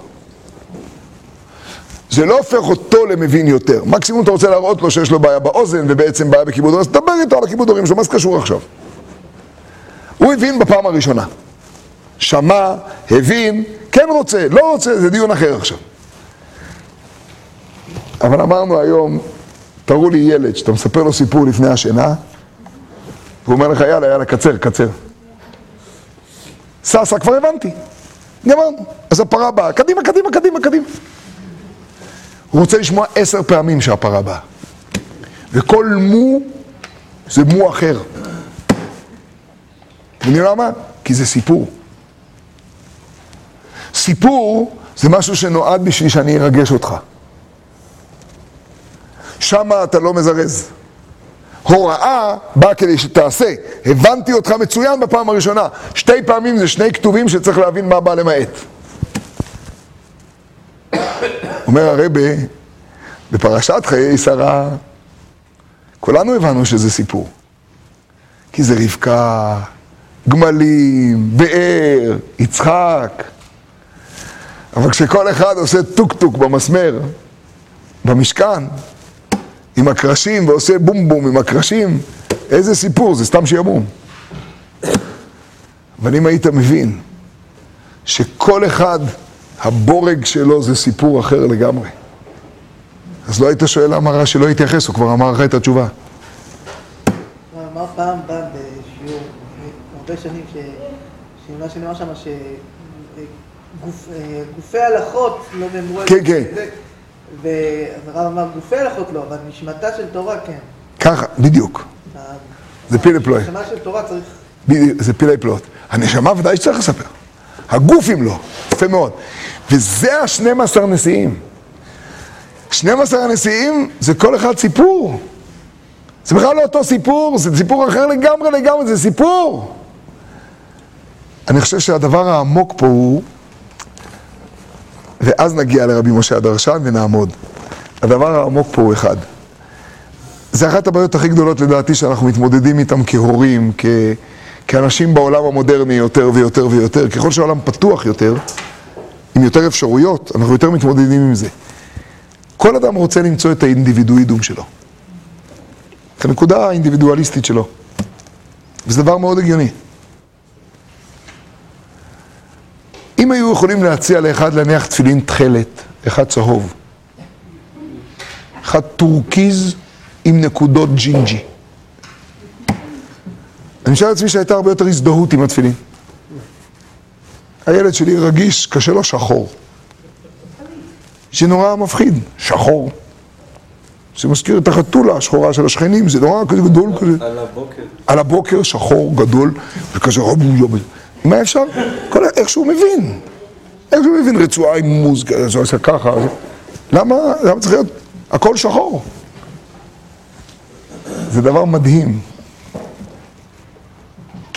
זה לא הופך אותו למבין יותר. מקסימום אתה רוצה להראות לו שיש לו בעיה באוזן ובעצם בעיה בכיבוד אז תדבר איתו על הכיבוד הורים שלו, מה זה קשור עכשיו? הוא הבין בפעם הראשונה. שמע, הבין, כן רוצה, לא רוצה, זה דיון אחר עכשיו. אבל אמרנו היום, תראו לי ילד שאתה מספר לו סיפור לפני השינה, והוא אומר לך, יאללה, יאללה, קצר, קצר. ססה, כבר הבנתי. גמרנו. אז הפרה באה, קדימה, קדימה, קדימה, קדימה. הוא רוצה לשמוע עשר פעמים שהפרה באה. וכל מו זה מו אחר. אתם יודעים למה? כי זה סיפור. סיפור זה משהו שנועד בשביל שאני ארגש אותך. שמה אתה לא מזרז. הוראה באה כדי שתעשה. הבנתי אותך מצוין בפעם הראשונה. שתי פעמים זה שני כתובים שצריך להבין מה בא למעט. אומר הרבה, בפרשת חיי שרה, כולנו הבנו שזה סיפור. כי זה רבקה, גמלים, באר, יצחק. אבל כשכל אחד עושה טוק-טוק במסמר, במשכן, עם הקרשים, ועושה בום בום עם הקרשים, איזה סיפור, זה סתם שעמום. אבל אם היית מבין שכל אחד, הבורג שלו זה סיפור אחר לגמרי, אז לא היית שואל למה רש"י לא התייחס, הוא כבר אמר לך את התשובה. אמר פעם, פעם בשיעור, הרבה שנים. שמה שנאמר שם, שגופי הלכות לא נאמרו... כן, כן. ואז הרב אמר, גופי הלכות לא, אבל נשמתה של תורה כן. ככה, בדיוק. זה פילי פלואה. נשמה של תורה צריך... זה פילי פלואות. הנשמה ודאי שצריך לספר. הגוף אם לא, יפה מאוד. וזה השנים עשר נשיאים. 12 הנשיאים זה כל אחד סיפור. זה בכלל לא אותו סיפור, זה סיפור אחר לגמרי לגמרי, זה סיפור. אני חושב שהדבר העמוק פה הוא, ואז נגיע לרבי משה הדרשן ונעמוד. הדבר העמוק פה הוא אחד. זה אחת הבעיות הכי גדולות לדעתי שאנחנו מתמודדים איתם כהורים, כ... כאנשים בעולם המודרני יותר ויותר ויותר. ככל שהעולם פתוח יותר, עם יותר אפשרויות, אנחנו יותר מתמודדים עם זה. כל אדם רוצה למצוא את האינדיבידואידום שלו. את הנקודה האינדיבידואליסטית שלו. וזה דבר מאוד הגיוני. אם היו יכולים להציע לאחד להניח תפילין תכלת, אחד צהוב, אחד טורקיז עם נקודות ג'ינג'י. אני משער לעצמי שהייתה הרבה יותר הזדהות עם התפילין. הילד שלי רגיש, קשה לו שחור. שנורא מפחיד, שחור. זה מזכיר את החתולה השחורה של השכנים, זה נורא כזה גדול כזה. על הבוקר. על הבוקר שחור גדול, וכזה ריבועי. מה אפשר? כל איך שהוא מבין. איך שהוא מבין רצועה עם מוזיקה, הוא עושה ככה. למה, למה צריך להיות הכל שחור? זה דבר מדהים.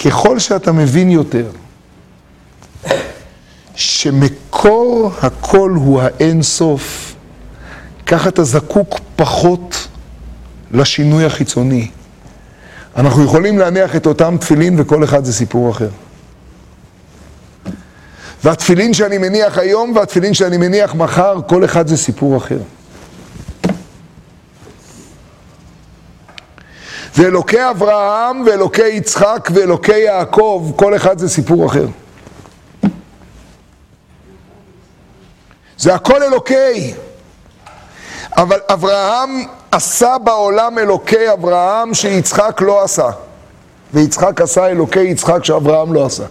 ככל שאתה מבין יותר שמקור הכל הוא האין סוף, ככה אתה זקוק פחות לשינוי החיצוני. אנחנו יכולים להניח את אותם תפילין וכל אחד זה סיפור אחר. והתפילין שאני מניח היום והתפילין שאני מניח מחר, כל אחד זה סיפור אחר. ואלוקי אברהם ואלוקי יצחק ואלוקי יעקב, כל אחד זה סיפור אחר. זה הכל אלוקי. אבל אברהם עשה בעולם אלוקי אברהם שיצחק לא עשה. ויצחק עשה אלוקי יצחק שאברהם לא עשה.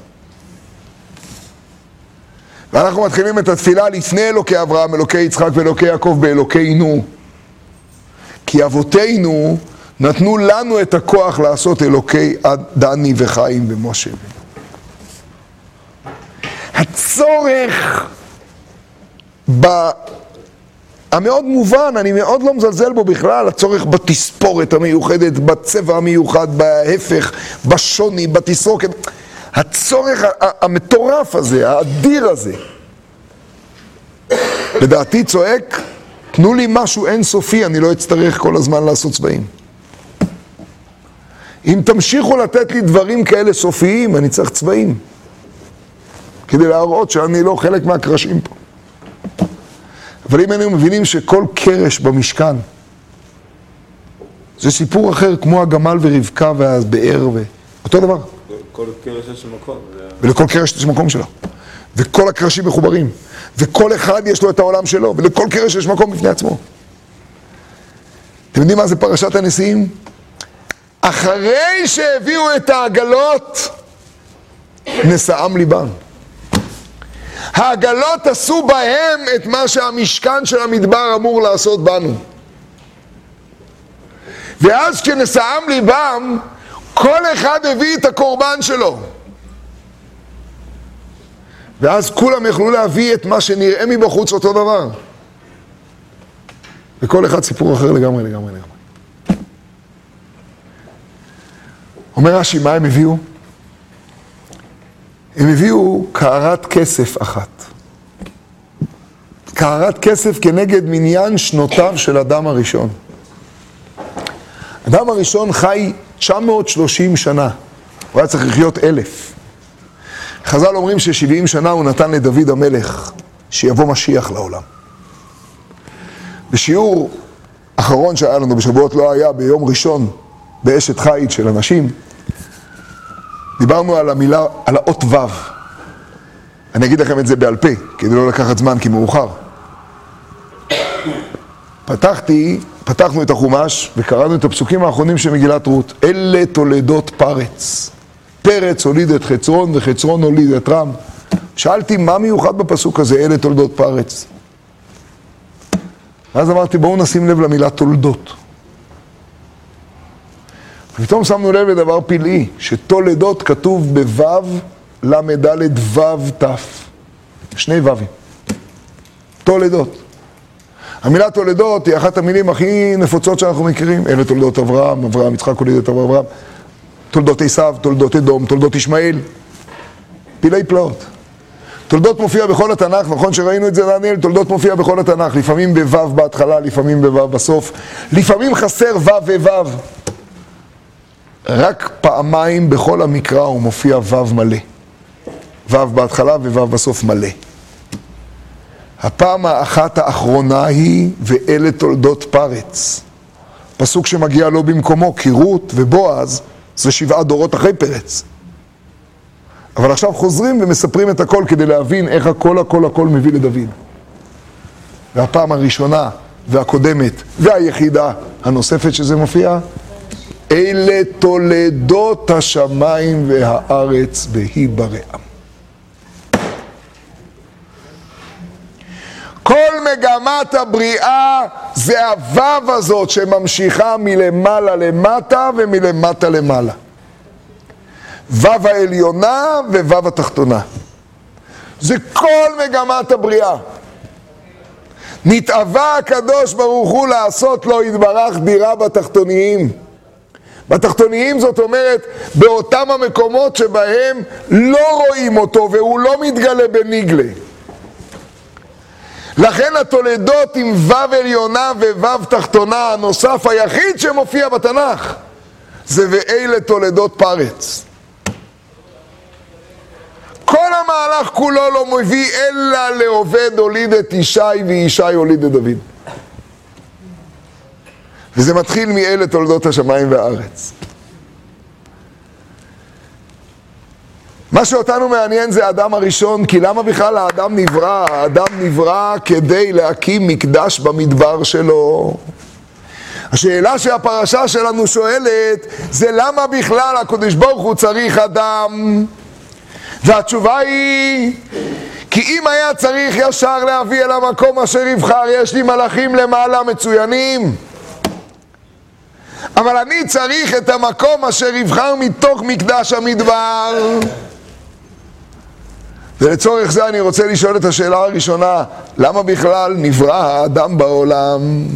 ואנחנו מתחילים את התפילה לפני אלוקי אברהם, אלוקי יצחק ואלוקי יעקב באלוקינו. כי אבותינו נתנו לנו את הכוח לעשות אלוקי דני וחיים ומשה. הצורך ב... המאוד מובן, אני מאוד לא מזלזל בו בכלל, הצורך בתספורת המיוחדת, בצבע המיוחד, בהפך, בשוני, בתסרוקת. הצורך המטורף הזה, האדיר הזה, לדעתי צועק, תנו לי משהו אינסופי, אני לא אצטרך כל הזמן לעשות צבעים. אם תמשיכו לתת לי דברים כאלה סופיים, אני צריך צבעים. כדי להראות שאני לא חלק מהקרשים פה. אבל אם היינו מבינים שכל קרש במשכן זה סיפור אחר, כמו הגמל ורבקה והבאר, ו... אותו דבר. ולכל קרש יש מקום שלו. וכל הקרשים מחוברים. וכל אחד יש לו את העולם שלו, ולכל קרש יש מקום בפני עצמו. אתם יודעים מה זה פרשת הנשיאים? אחרי שהביאו את העגלות, נשאם ליבם. העגלות עשו בהם את מה שהמשכן של המדבר אמור לעשות בנו. ואז כשנשאם ליבם, כל אחד הביא את הקורבן שלו. ואז כולם יכלו להביא את מה שנראה מבחוץ אותו דבר. וכל אחד סיפור אחר לגמרי, לגמרי, לגמרי. אומר רש"י, מה הם הביאו? הם הביאו קערת כסף אחת. קערת כסף כנגד מניין שנותיו של אדם הראשון. אדם הראשון חי 930 שנה, הוא היה צריך לחיות אלף. חז"ל אומרים ש-70 שנה הוא נתן לדוד המלך שיבוא משיח לעולם. בשיעור אחרון שהיה לנו בשבועות לא היה ביום ראשון באשת חיץ של אנשים, דיברנו על המילה, על האות ו'. אני אגיד לכם את זה בעל פה, כדי לא לקחת זמן כי מאוחר. פתחתי, פתחנו את החומש וקראנו את הפסוקים האחרונים של מגילת רות. אלה תולדות פרץ. פרץ הוליד את חצרון וחצרון הוליד את רם. שאלתי, מה מיוחד בפסוק הזה, אלה תולדות פרץ? ואז אמרתי, בואו נשים לב למילה תולדות. ופתאום שמנו לב לדבר פלאי, שתולדות כתוב בו' ל"ד ו' ת'. שני ו"ים. תולדות. המילה תולדות היא אחת המילים הכי נפוצות שאנחנו מכירים. אלה תולדות אברהם, אברהם, יצחק הוליד את אברהם. תולדות עשיו, תולדות אדום, תולדות ישמעאל. פלאי פלאות. תולדות מופיע בכל התנ"ך, נכון שראינו את זה דניאל? תולדות מופיע בכל התנ"ך, לפעמים בו' בהתחלה, לפעמים בו' בסוף, לפעמים חסר ו' וו'. רק פעמיים בכל המקרא הוא מופיע ו' מלא. ו' בהתחלה וו' בסוף מלא. הפעם האחת האחרונה היא, ואלה תולדות פרץ. פסוק שמגיע לא במקומו, כי רות ובועז זה שבעה דורות אחרי פרץ. אבל עכשיו חוזרים ומספרים את הכל כדי להבין איך הכל הכל הכל מביא לדוד. והפעם הראשונה והקודמת והיחידה הנוספת שזה מופיע, אלה תולדות השמיים והארץ בהיא כל מגמת הבריאה זה הוו הזאת שממשיכה מלמעלה למטה ומלמטה למעלה. וו העליונה ווו התחתונה. זה כל מגמת הבריאה. נתאווה הקדוש ברוך הוא לעשות לו יתברך דירה בתחתוניים. בתחתוניים זאת אומרת באותם המקומות שבהם לא רואים אותו והוא לא מתגלה בניגלה. לכן התולדות עם ו' עליונה וו' תחתונה, הנוסף היחיד שמופיע בתנ"ך, זה ואלה תולדות פרץ. כל המהלך כולו לא מביא אלא לעובד הוליד את ישי וישי הוליד את דוד. וזה מתחיל מאלה תולדות השמיים והארץ. מה שאותנו מעניין זה האדם הראשון, כי למה בכלל האדם נברא? האדם נברא כדי להקים מקדש במדבר שלו. השאלה שהפרשה שלנו שואלת זה למה בכלל הקדוש ברוך הוא צריך אדם? והתשובה היא כי אם היה צריך ישר להביא אל המקום אשר יבחר, יש לי מלאכים למעלה מצוינים. אבל אני צריך את המקום אשר יבחר מתוך מקדש המדבר. ולצורך זה אני רוצה לשאול את השאלה הראשונה, למה בכלל נברא האדם בעולם?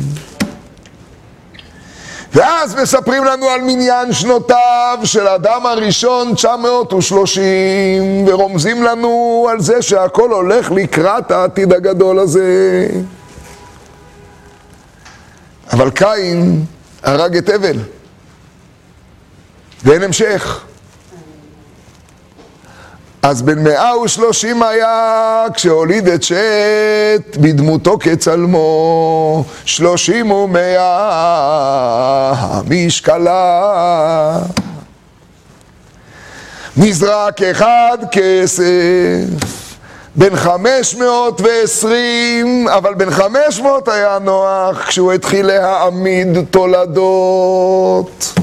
ואז מספרים לנו על מניין שנותיו של האדם הראשון 930 ורומזים לנו על זה שהכל הולך לקראת העתיד הגדול הזה. אבל קין הרג את הבל ואין המשך. אז בן מאה ושלושים היה כשהוליד את שת בדמותו כצלמו שלושים ומאה משקלה נזרק אחד כסף בן חמש מאות ועשרים, אבל בן חמש מאות היה נוח כשהוא התחיל להעמיד תולדות.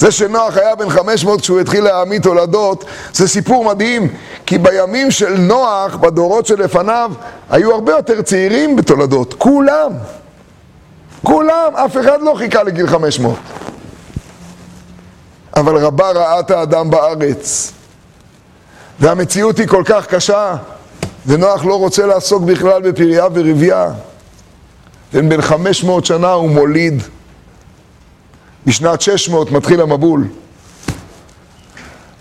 זה שנוח היה בן 500 כשהוא התחיל להעמיד תולדות, זה סיפור מדהים, כי בימים של נוח, בדורות שלפניו, היו הרבה יותר צעירים בתולדות, כולם. כולם, אף אחד לא חיכה לגיל 500. אבל רבה רעת האדם בארץ. והמציאות היא כל כך קשה, ונוח לא רוצה לעסוק בכלל בפריה ורבייה. בן 500 שנה הוא מוליד. בשנת 600 מתחיל המבול.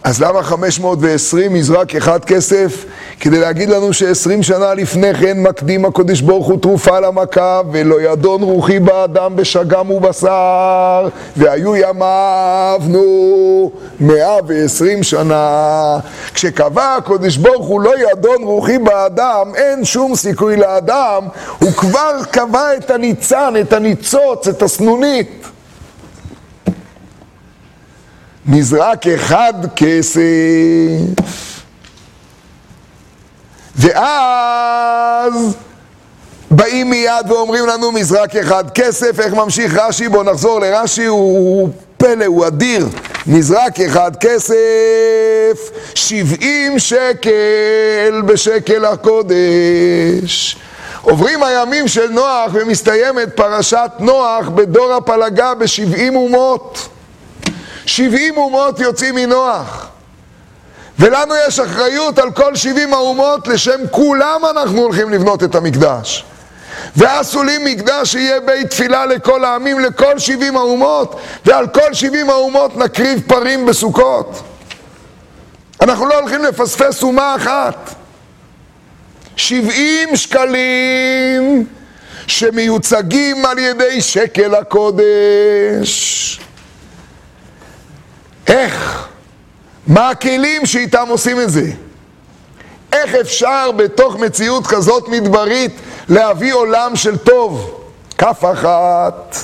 אז למה 520 יזרק אחד כסף? כדי להגיד לנו ש-20 שנה לפני כן מקדים הקודש ברוך הוא תרופה למכה ולא ידון רוחי באדם בשגם ובשר והיו ימיו נו 120 שנה כשקבע הקודש ברוך הוא לא ידון רוחי באדם אין שום סיכוי לאדם הוא כבר קבע את הניצן, את הניצוץ, את הסנונית נזרק אחד כסף. ואז באים מיד ואומרים לנו מזרק אחד כסף, איך ממשיך רש"י? בואו נחזור לרש"י, הוא פלא, הוא אדיר. מזרק אחד כסף, שבעים שקל בשקל הקודש. עוברים הימים של נוח ומסתיימת פרשת נוח בדור הפלגה בשבעים אומות. שבעים אומות יוצאים מנוח. ולנו יש אחריות על כל שבעים האומות, לשם כולם אנחנו הולכים לבנות את המקדש. ועשו לי מקדש שיהיה בית תפילה לכל העמים, לכל שבעים האומות, ועל כל שבעים האומות נקריב פרים בסוכות. אנחנו לא הולכים לפספס אומה אחת. 70 שקלים שמיוצגים על ידי שקל הקודש. איך? מה הכלים שאיתם עושים את זה? איך אפשר בתוך מציאות כזאת מדברית להביא עולם של טוב? כף אחת.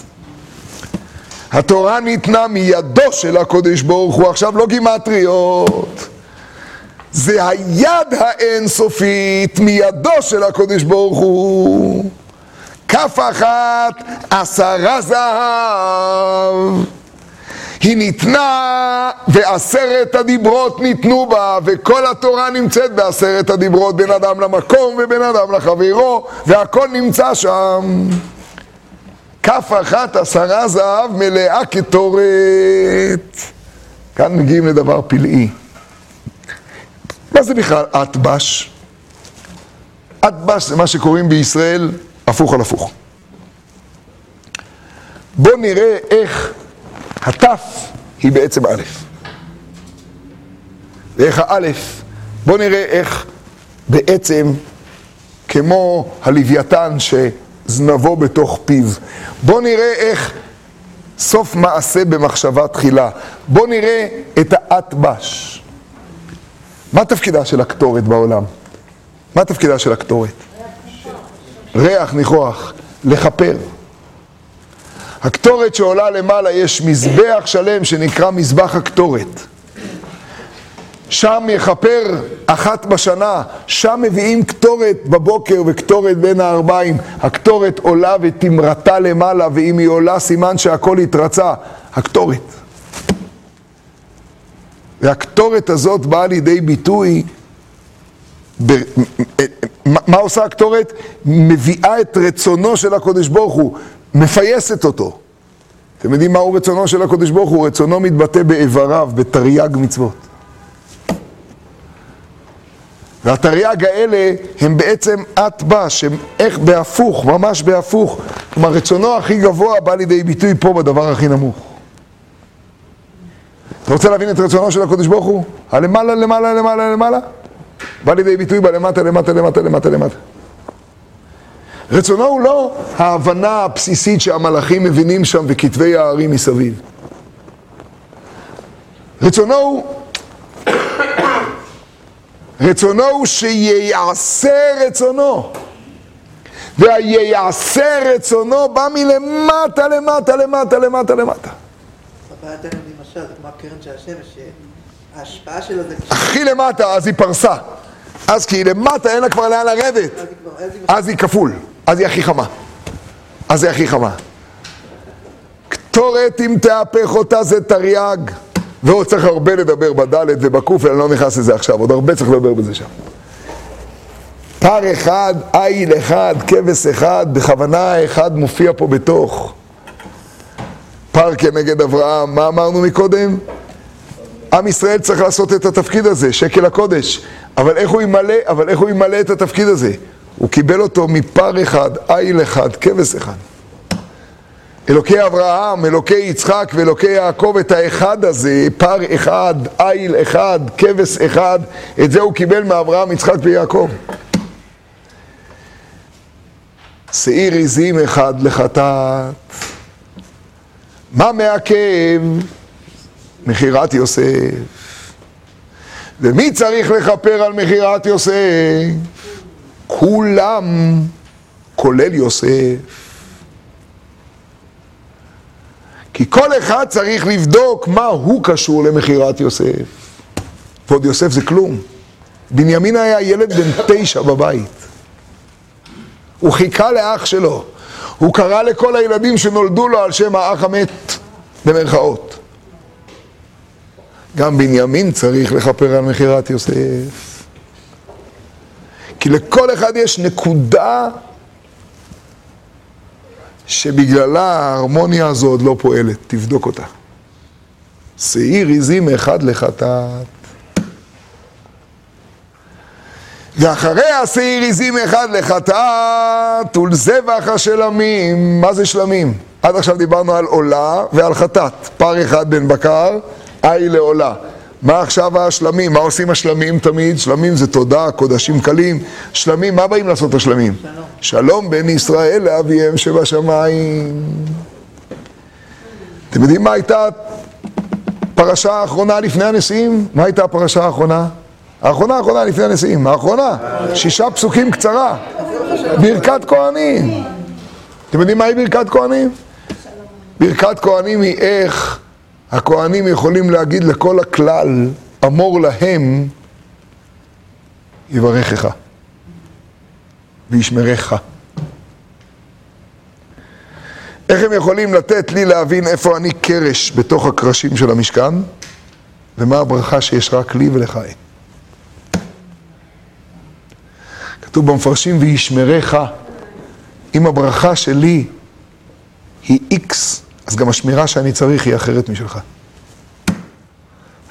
התורה ניתנה מידו של הקודש ברוך הוא, עכשיו לא גימטריות. זה היד האינסופית מידו של הקודש ברוך הוא. כף אחת עשרה זהב. היא ניתנה ועשרת הדיברות ניתנו בה וכל התורה נמצאת בעשרת הדיברות בין אדם למקום ובין אדם לחברו והכל נמצא שם. כף אחת עשרה זהב מלאה כתורת. כאן מגיעים לדבר פלאי. מה זה בכלל? אטבש? אטבש זה מה שקוראים בישראל הפוך על הפוך. בואו נראה איך התף היא בעצם א', ואיך האלף, בואו נראה איך בעצם כמו הלוויתן שזנבו בתוך פיו, בואו נראה איך סוף מעשה במחשבה תחילה, בואו נראה את האטבש. מה תפקידה של הקטורת בעולם? מה תפקידה של הקטורת? ריח ניחוח, לכפר. הקטורת שעולה למעלה, יש מזבח שלם שנקרא מזבח הקטורת. שם יכפר אחת בשנה, שם מביאים קטורת בבוקר וקטורת בין הארבעים. הקטורת עולה ותמרתה למעלה, ואם היא עולה סימן שהכל התרצה. הקטורת. והקטורת הזאת באה לידי ביטוי, ב... מה עושה הקטורת? מביאה את רצונו של הקודש ברוך הוא. מפייסת אותו. אתם יודעים מהו רצונו של הקדוש ברוך הוא? רצונו מתבטא באיבריו, בתרי"ג מצוות. והתרי"ג האלה הם בעצם אטבש, הם איך בהפוך, ממש בהפוך. כלומר, רצונו הכי גבוה בא לידי ביטוי פה בדבר הכי נמוך. אתה רוצה להבין את רצונו של הקדוש ברוך הוא? הלמעלה, למעלה, למעלה, למעלה? בא לידי ביטוי בלמטה, למטה, למטה, למטה, למטה. רצונו הוא לא ההבנה הבסיסית שהמלאכים מבינים שם וכתבי הערים מסביב. רצונו הוא, רצונו הוא שיעשה רצונו. והייעשה רצונו בא מלמטה, למטה, למטה, למטה, למטה. הבעיה תכף למשל, זה כמו הקרן של השמש, שההשפעה שלו זה... הכי למטה, אז היא פרסה. אז כי למטה, אין לה כבר לאן לרדת. אז היא כפול, אז היא הכי חמה. אז היא הכי חמה. קטורת אם תהפך אותה זה תרי"ג. ועוד צריך הרבה לדבר בדלת ובקוף, ואני לא נכנס לזה עכשיו, עוד הרבה צריך לדבר בזה שם. פר אחד, איל אחד, כבש אחד, בכוונה האחד מופיע פה בתוך. פר כנגד אברהם, מה אמרנו מקודם? עם ישראל צריך לעשות את התפקיד הזה, שקל הקודש. אבל איך הוא ימלא, אבל איך הוא ימלא את התפקיד הזה? הוא קיבל אותו מפר אחד, איל אחד, כבש אחד. אלוקי אברהם, אלוקי יצחק ואלוקי יעקב, את האחד הזה, פר אחד, איל אחד, כבש אחד, את זה הוא קיבל מאברהם, יצחק ויעקב. שעיר עזים אחד לחטאת. מה מעכב? מכירת יוסף. ומי צריך לכפר על מכירת יוסף? כולם, כולל יוסף. כי כל אחד צריך לבדוק מה הוא קשור למכירת יוסף. ועוד יוסף זה כלום. בנימין היה ילד בן תשע בבית. הוא חיכה לאח שלו. הוא קרא לכל הילדים שנולדו לו על שם האח המת, במרכאות. גם בנימין צריך לכפר על מכירת יוסף. כי לכל אחד יש נקודה שבגללה ההרמוניה הזו עוד לא פועלת, תבדוק אותה. שעיר עזים אחד לחטאת. ואחרי השעיר עזים אחד לחטאת ולזבח השלמים, מה זה שלמים? עד עכשיו דיברנו על עולה ועל חטאת, פר אחד בן בקר, אי לעולה. מה עכשיו השלמים? מה עושים השלמים תמיד? שלמים זה תודה, קודשים קלים. שלמים, מה באים לעשות השלמים? שלום. שלום בין ישראל לאביהם שבשמיים. אתם יודעים מה הייתה הפרשה האחרונה לפני הנשיאים? מה הייתה הפרשה האחרונה? האחרונה האחרונה לפני הנשיאים, האחרונה, שישה פסוקים קצרה, ברכת כהנים. אתם יודעים מהי ברכת כהנים? ברכת כהנים היא איך הכהנים יכולים להגיד לכל הכלל, אמור להם, יברכך וישמרך. איך הם יכולים לתת לי להבין איפה אני קרש בתוך הקרשים של המשכן, ומה הברכה שיש רק לי ולך אין. כתוב במפרשים, וישמרך. אם הברכה שלי היא איקס, אז גם השמירה שאני צריך היא אחרת משלך.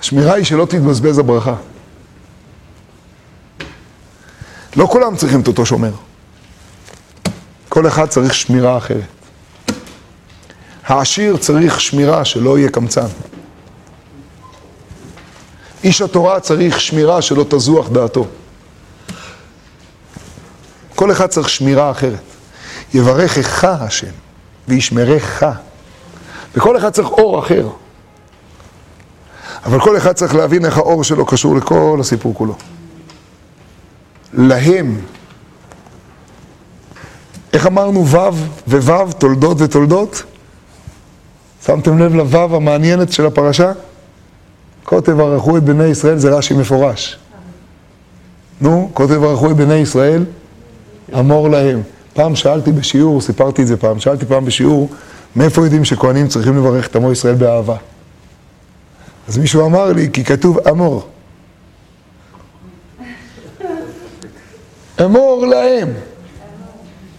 השמירה היא שלא תתבזבז הברכה. לא כולם צריכים את אותו שומר. כל אחד צריך שמירה אחרת. העשיר צריך שמירה שלא יהיה קמצן. איש התורה צריך שמירה שלא תזוח דעתו. כל אחד צריך שמירה אחרת. יברכך השם וישמרך. וכל אחד צריך אור אחר. אבל כל אחד צריך להבין איך האור שלו קשור לכל הסיפור כולו. להם, איך אמרנו ו' וו', תולדות ותולדות? שמתם לב לו' המעניינת של הפרשה? כה תברכו את בני ישראל, זה רש"י מפורש. נו, כה תברכו את בני ישראל, אמור להם. פעם שאלתי בשיעור, סיפרתי את זה פעם, שאלתי פעם בשיעור, מאיפה יודעים שכהנים צריכים לברך את עמו ישראל באהבה? אז מישהו אמר לי, כי כתוב אמור. אמור להם.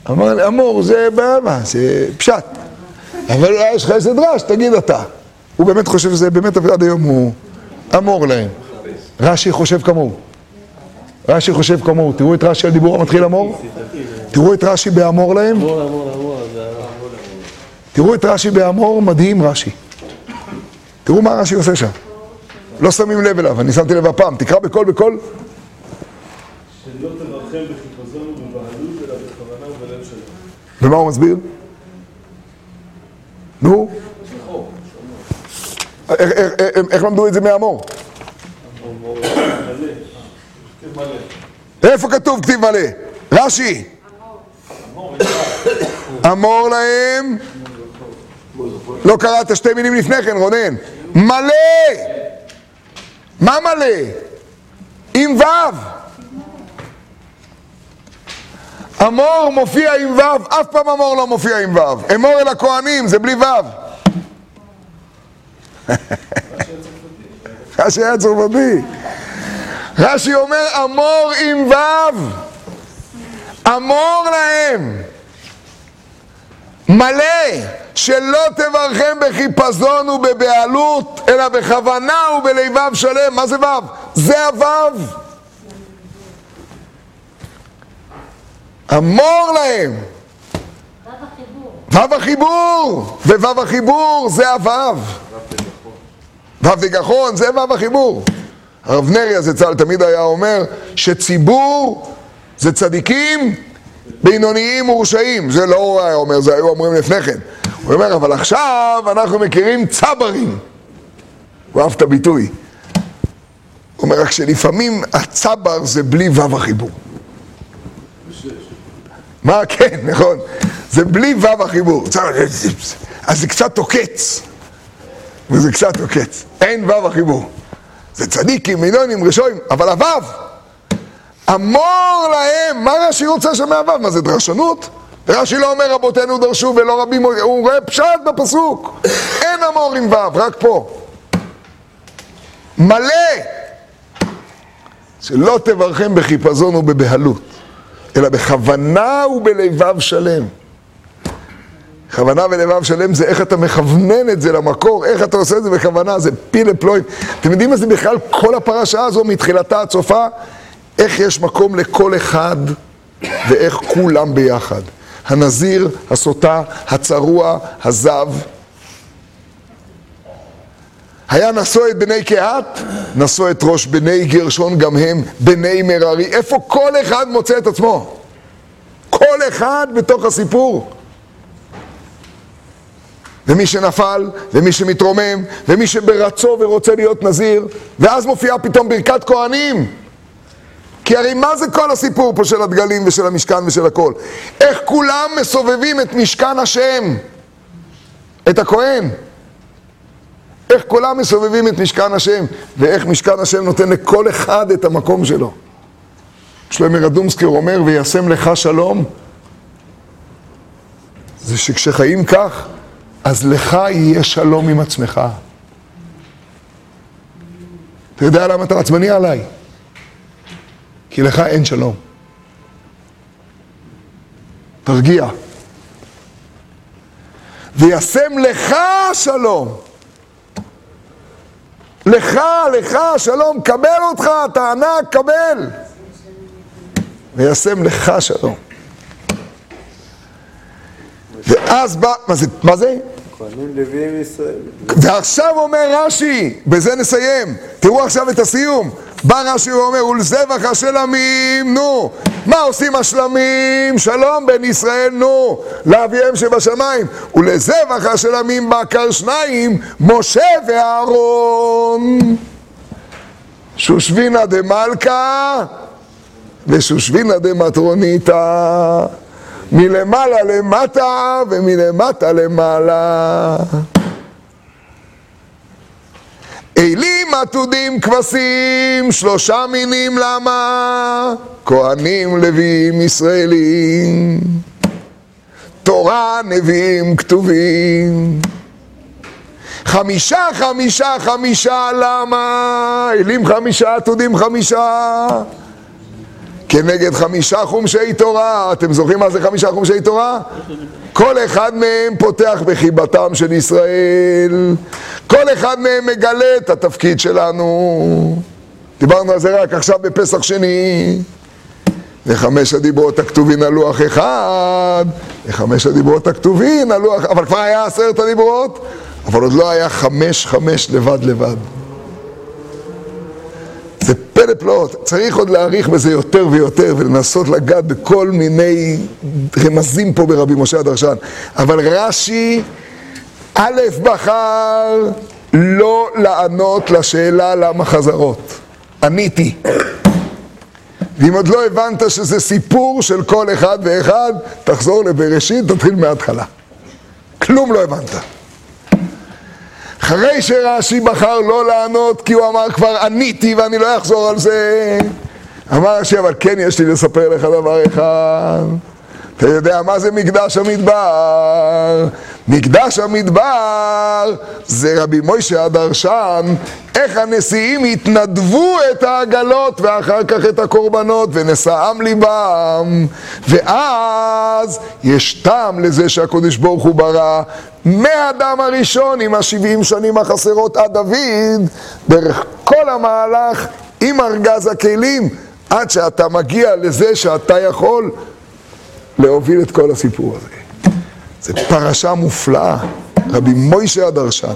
אמר לי, אמור זה באהבה, זה פשט. אבל אולי יש לך איזה דרש, תגיד אתה. הוא באמת חושב שזה, באמת עד היום הוא אמור להם. רש"י חושב כמוהו. רש"י חושב כמוהו. תראו את רש"י על דיבור המתחיל אמור. תראו את רש"י באמור להם. אמור, אמור, אמור. תראו את רש"י באמור, מדהים רש"י. תראו מה רש"י עושה שם. לא שמים לב אליו, אני שמתי לב הפעם. תקרא בקול בקול. שלא תרחם בחיפזון ובבעלות, אלא בכוונה ובלב שלם. ומה הוא מסביר? נו? איך- למדו את זה מאמור? איפה כתוב כתיב מלא? רש"י. אמור להם, לא קראת שתי מילים לפני כן, רונן. מלא! מה מלא? עם ו'. אמור מופיע עם ו', אף פעם אמור לא מופיע עם ו'. אמור אל הכהנים, זה בלי ו'. רש"י היה צרפתי. רש"י אומר אמור עם ו', אמור להם, מלא, שלא תברכם בחיפזון ובבעלות, אלא בכוונה ובלבב שלם. מה זה ו'? זה הו'. אמור להם. ו' החיבור, וו' החיבור זה הו'. ו' וגחון זה ו' החיבור. הרב נריה זצ"ל תמיד היה אומר שציבור זה צדיקים, בינוניים ורשעים. זה לא הוא היה אומר, זה היו אומרים לפני כן. הוא אומר, אבל עכשיו אנחנו מכירים צברים. הוא אהב את הביטוי. הוא אומר, רק שלפעמים הצבר זה בלי ו' החיבור. מה? כן, נכון. זה בלי ו' החיבור. אז זה קצת עוקץ. וזה קצת עוקץ. אין ו' החיבור. זה צדיקים, מינונים, רשועים, אבל הו' אמור להם, מה רש"י רוצה שם מהו'? מה זה דרשנות? רש"י לא אומר רבותינו דרשו ולא רבים, הוא רואה פשט בפסוק. אין אמור עם ו', רק פה. מלא. שלא תברכם בחיפזון ובבהלות, אלא בכוונה ובלבב שלם. כוונה ולבב שלם זה איך אתה מכוונן את זה למקור, איך אתה עושה את זה בכוונה, זה פילה פלואים. אתם יודעים מה זה בכלל כל הפרשה הזו מתחילתה עד סופה? איך יש מקום לכל אחד ואיך כולם ביחד. הנזיר, הסוטה, הצרוע, הזב. היה נשוא את בני קהת, נשוא את ראש בני גרשון גם הם, בני מררי. איפה כל אחד מוצא את עצמו? כל אחד בתוך הסיפור. ומי שנפל, ומי שמתרומם, ומי שברצו ורוצה להיות נזיר, ואז מופיעה פתאום ברכת כהנים. כי הרי מה זה כל הסיפור פה של הדגלים ושל המשכן ושל הכל? איך כולם מסובבים את משכן השם, את הכהן. איך כולם מסובבים את משכן השם, ואיך משכן השם נותן לכל אחד את המקום שלו. שלמה רדומסקר אומר, וישם לך שלום, זה שכשחיים כך, אז לך יהיה שלום עם עצמך. אתה יודע למה אתה עצבני עליי? כי לך אין שלום. תרגיע. וישם לך שלום. לך, לך, שלום, קבל אותך, אתה ענק, קבל. וישם לך שלום. ואז בא, מה זה? מה זה? ועכשיו אומר רש"י, בזה נסיים, תראו עכשיו את הסיום. בא רש"י ואומר, ולזבח השלמים, נו. מה עושים השלמים? שלום בין ישראל, נו. לאביהם שבשמיים. ולזבח השלמים בקר שניים, משה ואהרון. שושבינה דמלכה ושושבינה דמטרוניתא. מלמעלה למטה ומלמטה למעלה. אלים עתודים כבשים, שלושה מינים למה? כהנים לוויים ישראלים, תורה נביאים כתובים. חמישה, חמישה, חמישה, למה? אלים חמישה, עתודים חמישה. כנגד חמישה חומשי תורה. אתם זוכרים מה זה חמישה חומשי תורה? כל אחד מהם פותח בחיבתם של ישראל. כל אחד מהם מגלה את התפקיד שלנו. דיברנו על זה רק עכשיו בפסח שני. וחמש הדיברות הכתובים על לוח אחד, וחמש הדיברות הכתובים על לוח... אבל כבר היה עשרת הדיברות, אבל עוד לא היה חמש חמש לבד לבד. פלא פלאות, צריך עוד להעריך בזה יותר ויותר ולנסות לגעת בכל מיני רמזים פה ברבי משה הדרשן. אבל רש"י, א' בחר לא לענות לשאלה למה חזרות. עניתי. ואם עוד לא הבנת שזה סיפור של כל אחד ואחד, תחזור לבראשית, תתחיל מההתחלה. כלום לא הבנת. אחרי שרש"י בחר לא לענות כי הוא אמר כבר עניתי ואני לא אחזור על זה. אמר רש"י אבל כן יש לי לספר לך דבר אחד אתה יודע מה זה מקדש המדבר? מקדש המדבר זה רבי מוישה הדרשן איך הנשיאים התנדבו את העגלות ואחר כך את הקורבנות ונשאם ליבם ואז יש טעם לזה שהקדוש ברוך הוא ברא מהאדם הראשון עם השבעים שנים החסרות עד דוד דרך כל המהלך עם ארגז הכלים עד שאתה מגיע לזה שאתה יכול להוביל את כל הסיפור הזה. זו פרשה מופלאה, רבי מוישה הדרשן.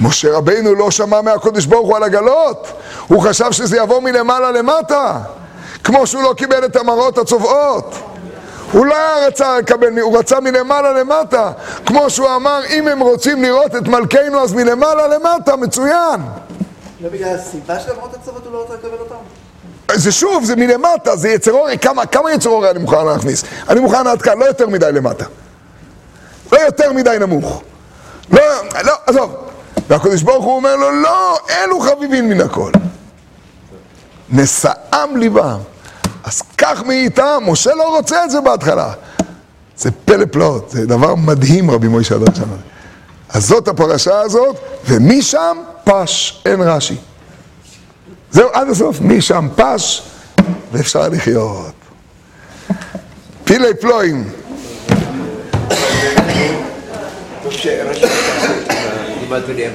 משה רבינו לא שמע מהקודש ברוך הוא על הגלות, הוא חשב שזה יבוא מלמעלה למטה, כמו שהוא לא קיבל את המראות הצובעות. הוא לא רצה לקבל, הוא רצה מלמעלה למטה, כמו שהוא אמר, אם הם רוצים לראות את מלכנו אז מלמעלה למטה, מצוין. לא בגלל הסיבה של למרות הצוות הוא לא רוצה לקבל אותם? זה שוב, זה מלמטה, זה יצר אורי, כמה, כמה יצר אורי אני מוכן להכניס? אני מוכן עד כאן, לא יותר מדי למטה. לא יותר מדי נמוך. לא, לא, עזוב. והקדוש ברוך הוא אומר לו, לא, אלו חביבין מן הכל. נשאם ליבם. אז כך מאיתם, משה לא רוצה את זה בהתחלה. זה פלא פלאות, זה דבר מדהים רבי מוישה הדרשן הזה. אז זאת הפרשה הזאת, ומשם פש, אין רש"י. זהו, עד הסוף, משם פש, ואפשר לחיות. פילי פלואים. טוב שרשום, דיברתי לי,